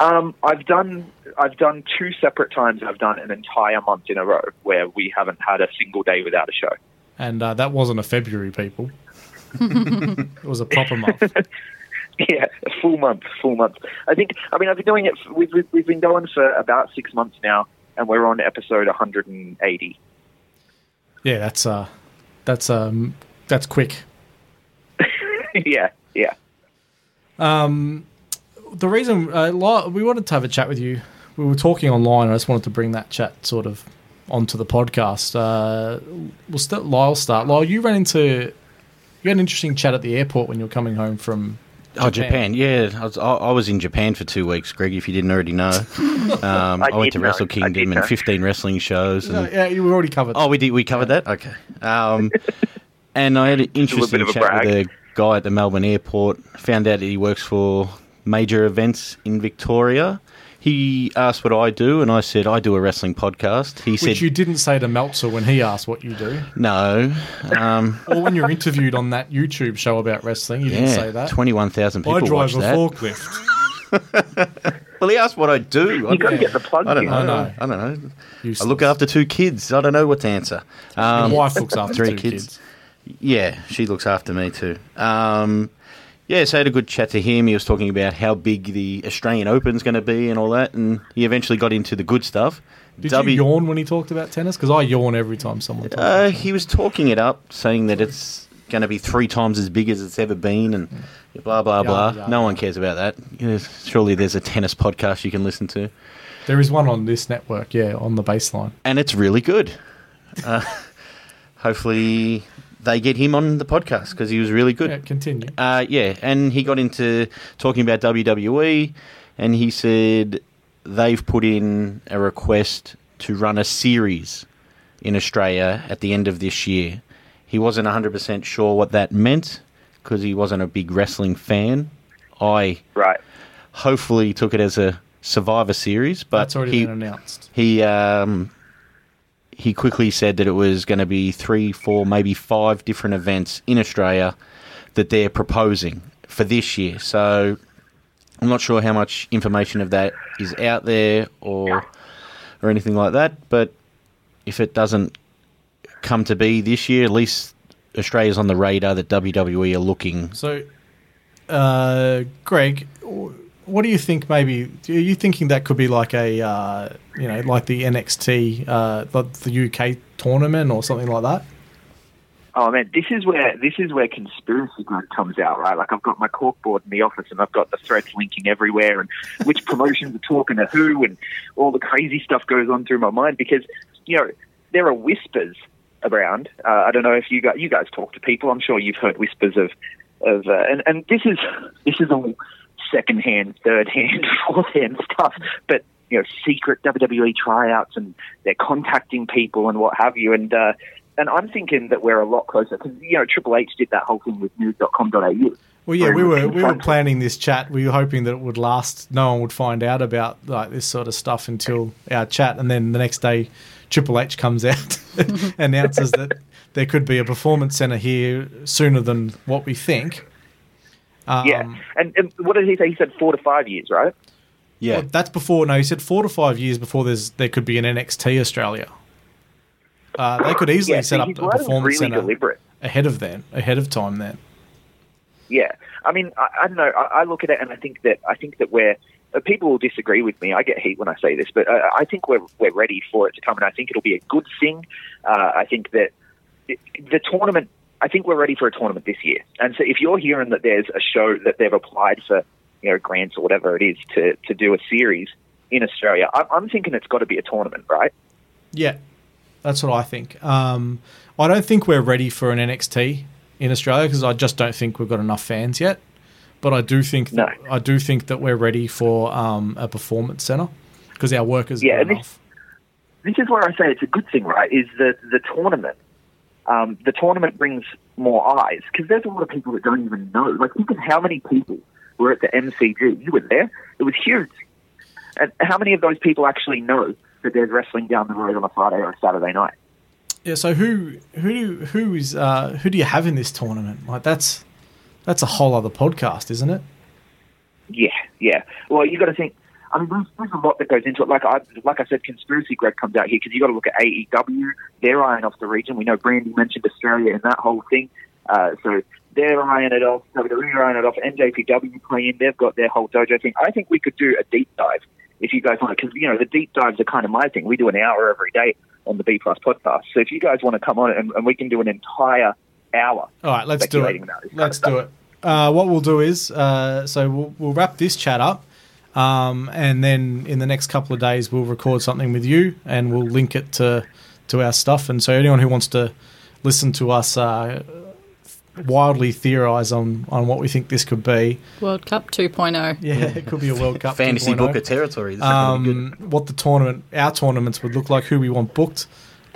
Um, I've done I've done two separate times. I've done an entire month in a row where we haven't had a single day without a show. And uh, that wasn't a February, people. it was a proper month. Yeah, a full month, full month. I think. I mean, I've been doing it. We've we've, we've been going for about six months now, and we're on episode 180. Yeah, that's uh, that's um, that's quick. yeah, yeah. Um, the reason uh, we wanted to have a chat with you. We were talking online. and I just wanted to bring that chat sort of onto the podcast. Uh, we'll start. Lyle start. Lyle, you ran into you had an interesting chat at the airport when you were coming home from. Oh, Japan. Yeah, I was, I, I was in Japan for two weeks, Greg. If you didn't already know, um, I, I went to know. Wrestle I did Kingdom and 15 wrestling shows. No, And, yeah, you were already covered. oh, we did. We covered that. Okay. Um, and I had an interesting bit of a chat with a guy at the Melbourne airport. Found out that he works for major events in Victoria. He asked what I do, and I said I do a wrestling podcast. He which said you didn't say to Meltzer when he asked what you do, no. Um, or when you're interviewed on that YouTube show about wrestling. You didn't say that. 21,000 people I drive watched a that. forklift. Well, he asked what I do. I You got to don't- get the plug. I don't know. I know. I don't know. I look after two kids. I don't know what to answer. Um, Your wife looks after three two kids. kids. yeah, she looks after me too. Um, yeah, so I had a good chat to him. He was talking about how big the Australian Open's going to be and all that, and he eventually got into the good stuff. Did W- you yawn when he talked about tennis? Because I yawn every time someone talks. Uh, he was talking it up, saying that it's going to be three times as big as it's ever been, and blah blah Yada, blah. yada. No one cares about that. Surely there's a tennis podcast you can listen to. there is one on this network, yeah, on the baseline. and it's really good. Uh, hopefully, they get him on the podcast because he was really good. Yeah, continue. Uh, yeah, and he got into talking about WWE, and he said they've put in a request to run a series in Australia at the end of this year. He wasn't 100% sure what that meant because he wasn't a big wrestling fan. I Right. hopefully took it as a Survivor Series, but That's already he, been announced. he um, he quickly said that it was going to be three, four, maybe five different events in Australia that they're proposing for this year. So I'm not sure how much information of that is out there or or anything like that. But if it doesn't come to be this year, at least Australia's on the radar that WWE are looking. So, uh, Greg, what do you think? Maybe are you thinking that could be like a uh, you know like the NXT, uh, the UK tournament or something like that? Oh man, this is where this is where conspiracy comes out, right? Like I've got my corkboard in the office, and I've got the threads linking everywhere, and which promotions are talking to who, and all the crazy stuff goes on through my mind because you know there are whispers around. Uh, I don't know if you guys you guys talk to people. I'm sure you've heard whispers of of uh, and and this is this is all second hand, third hand, fourth hand stuff, but you know secret WWE tryouts, and they're contacting people and what have you, and. uh and I'm thinking that we're a lot closer because you know Triple H did that whole thing with news.com.au. Well, yeah, we were we were planning this chat. We were hoping that it would last. No one would find out about like this sort of stuff until our chat, and then the next day, Triple H comes out, announces that there could be a performance center here sooner than what we think. Um, yeah. And, and what did he say? He said four to five years, right? Yeah. well, that's before. No, he said four to five years before there's there could be an NXT Australia. Uh, they could easily yeah, set see, up his a performance really center deliberate. ahead of then, ahead of time. Then, Yeah, I mean, I, I don't know. I, I look at it and I think that I think that we're uh, people will disagree with me. I get heat when I say this, but uh, I think we're we're ready for it to come, and I think it'll be a good thing. Uh, I think that it, the tournament. I think we're ready for a tournament this year, and so if you're hearing that there's a show that they've applied for, you know, grants or whatever it is to to do a series in Australia, I'm, I'm thinking it's got to be a tournament, right? yeah, that's what I think. Um, I don't think we're ready for an NXT in Australia because I just don't think we've got enough fans yet. But I do think that, No. I do think that we're ready for um, a performance center because our workers Yeah, this- this is where I say it's a good thing, right? Is that the tournament, um, the tournament brings more eyes because there's a lot of people that don't even know. Like, think of how many people were at the MCG. You were there; it was huge. And how many of those people actually know that there's wrestling down the road on a Friday or a Saturday night? Yeah. So who who do, who is uh, who do you have in this tournament? Like that's that's a whole other podcast, isn't it? Yeah, yeah. Well, you got to think. I mean, there's, there's a lot that goes into it. Like I, like I said, conspiracy Greg comes out here because you got to look at AEW. They're eyeing off the region. We know Brandi mentioned Australia and that whole thing. Uh, so they're eyeing it off. WWE eyeing it off. NJPW playing. They've got their whole dojo thing. I think we could do a deep dive if you guys want to, because you know the deep dives are kind of my thing. We do an hour every day on the B Plus podcast. So if you guys want to come on and, and we can do an entire hour. All right, let's do it. Speculating about this kind Let's do it. Uh, what we'll do is, uh, so we'll, we'll wrap this chat up, um, and then in the next couple of days we'll record something with you, and we'll link it to to our stuff. And so anyone who wants to listen to us uh, wildly theorize on on what we think this could be, World Cup oh. 2.0. yeah, it could be a World Cup Fantasy 2.0. Booker territory. This is gonna be good. Um, what the tournament, our tournaments would look like, who we want booked.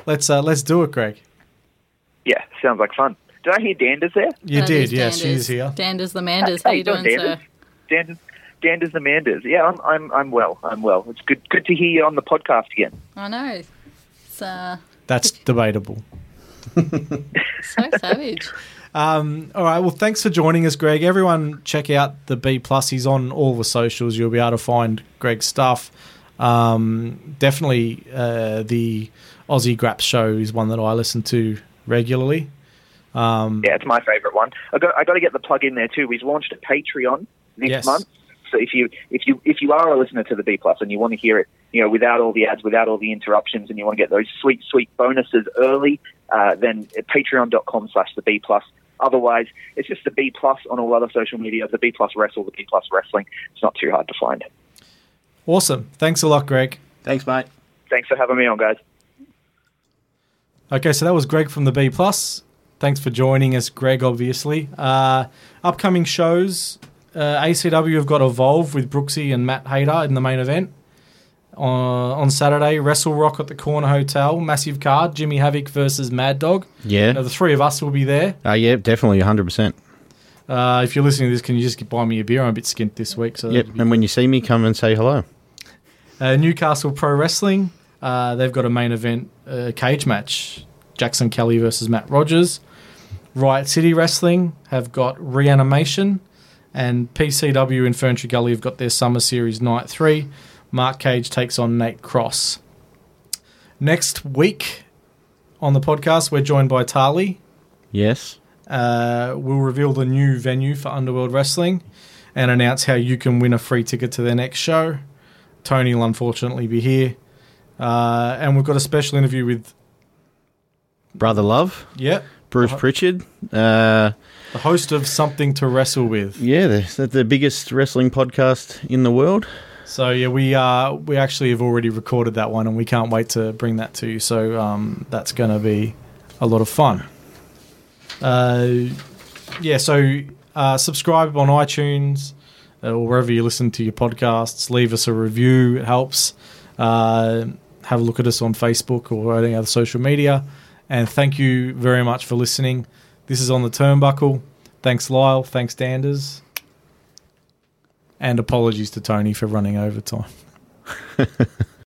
Let's uh, let's do it, Greg. Yeah, sounds like fun. Did I hear Dander's there? You That did, yes, she Danders. is here. Danders the Manders. How Hey, you doing, doing, sir? Danders? Danders, Danders Manders. Yeah, I'm, I'm, I'm well. I'm well. It's good, good to hear you on the podcast again. I know. It's uh, That's debatable. so savage. Um, all right. Well, thanks for joining us, Greg. Everyone, check out the B Plus. He's on all the socials. You'll be able to find Greg's stuff. Um, definitely, uh, the Aussie Graps show is one that I listen to regularly. Um, Yeah, it's my favourite one. I got, I got to get the plug in there too. We've launched a Patreon next Yes. month. So if you, if you, if you are a listener to the B Plus and you want to hear it, you know, without all the ads, without all the interruptions, and you want to get those sweet, sweet bonuses early, uh, then patreon.com slash the B Plus. Otherwise, it's just the B Plus on all other social media, the B Plus Wrestle, the B Plus Wrestling. It's not too hard to find. Awesome. Thanks a lot, Greg. Thanks, mate. Thanks for having me on, guys. Okay, so that was Greg from the B Plus. Thanks for joining us, Greg. Obviously, uh, upcoming shows. Uh, ACW have got Evolve with Brooksy and Matt Hayter in the main event on, on Saturday. Wrestle Rock at the Corner Hotel, massive card. Jimmy Havoc versus Mad Dog. Yeah. Now, the three of us will be there. Uh, yeah, definitely, 100%. Uh, if you're listening to this, can you just buy me a beer? I'm a bit skint this week. So Yep. And when you see me, come and say hello. Uh, Newcastle Pro Wrestling, uh, they've got a main event uh, cage match Jackson Kelly versus Matt Rogers. Riot City Wrestling have got Reanimation, and PCW in Ferntree Gully have got their Summer Series Night 3. Mark Cage takes on Nate Cross. Next week on the podcast, we're joined by Tali. Yes. Uh, we'll reveal the new venue for Underworld Wrestling and announce how you can win a free ticket to their next show. Tony will unfortunately be here. Uh, and we've got a special interview with, Brother Love, yeah, Bruce Uh-huh. Pritchard. Uh, the host of Something to Wrestle With. yeah, the, the, the biggest wrestling podcast in the world. So yeah, we uh, we actually have already recorded that one, and we can't wait to bring that to you. So um, that's going to be a lot of fun. Uh, yeah, so uh, subscribe on iTunes uh, or wherever you listen to your podcasts. Leave us a review; it helps. Uh, have a look at us on Facebook or any other social media. And thank you very much for listening. This is on the turnbuckle. Thanks, Lyle. Thanks, Danders. And apologies to Tony for running overtime.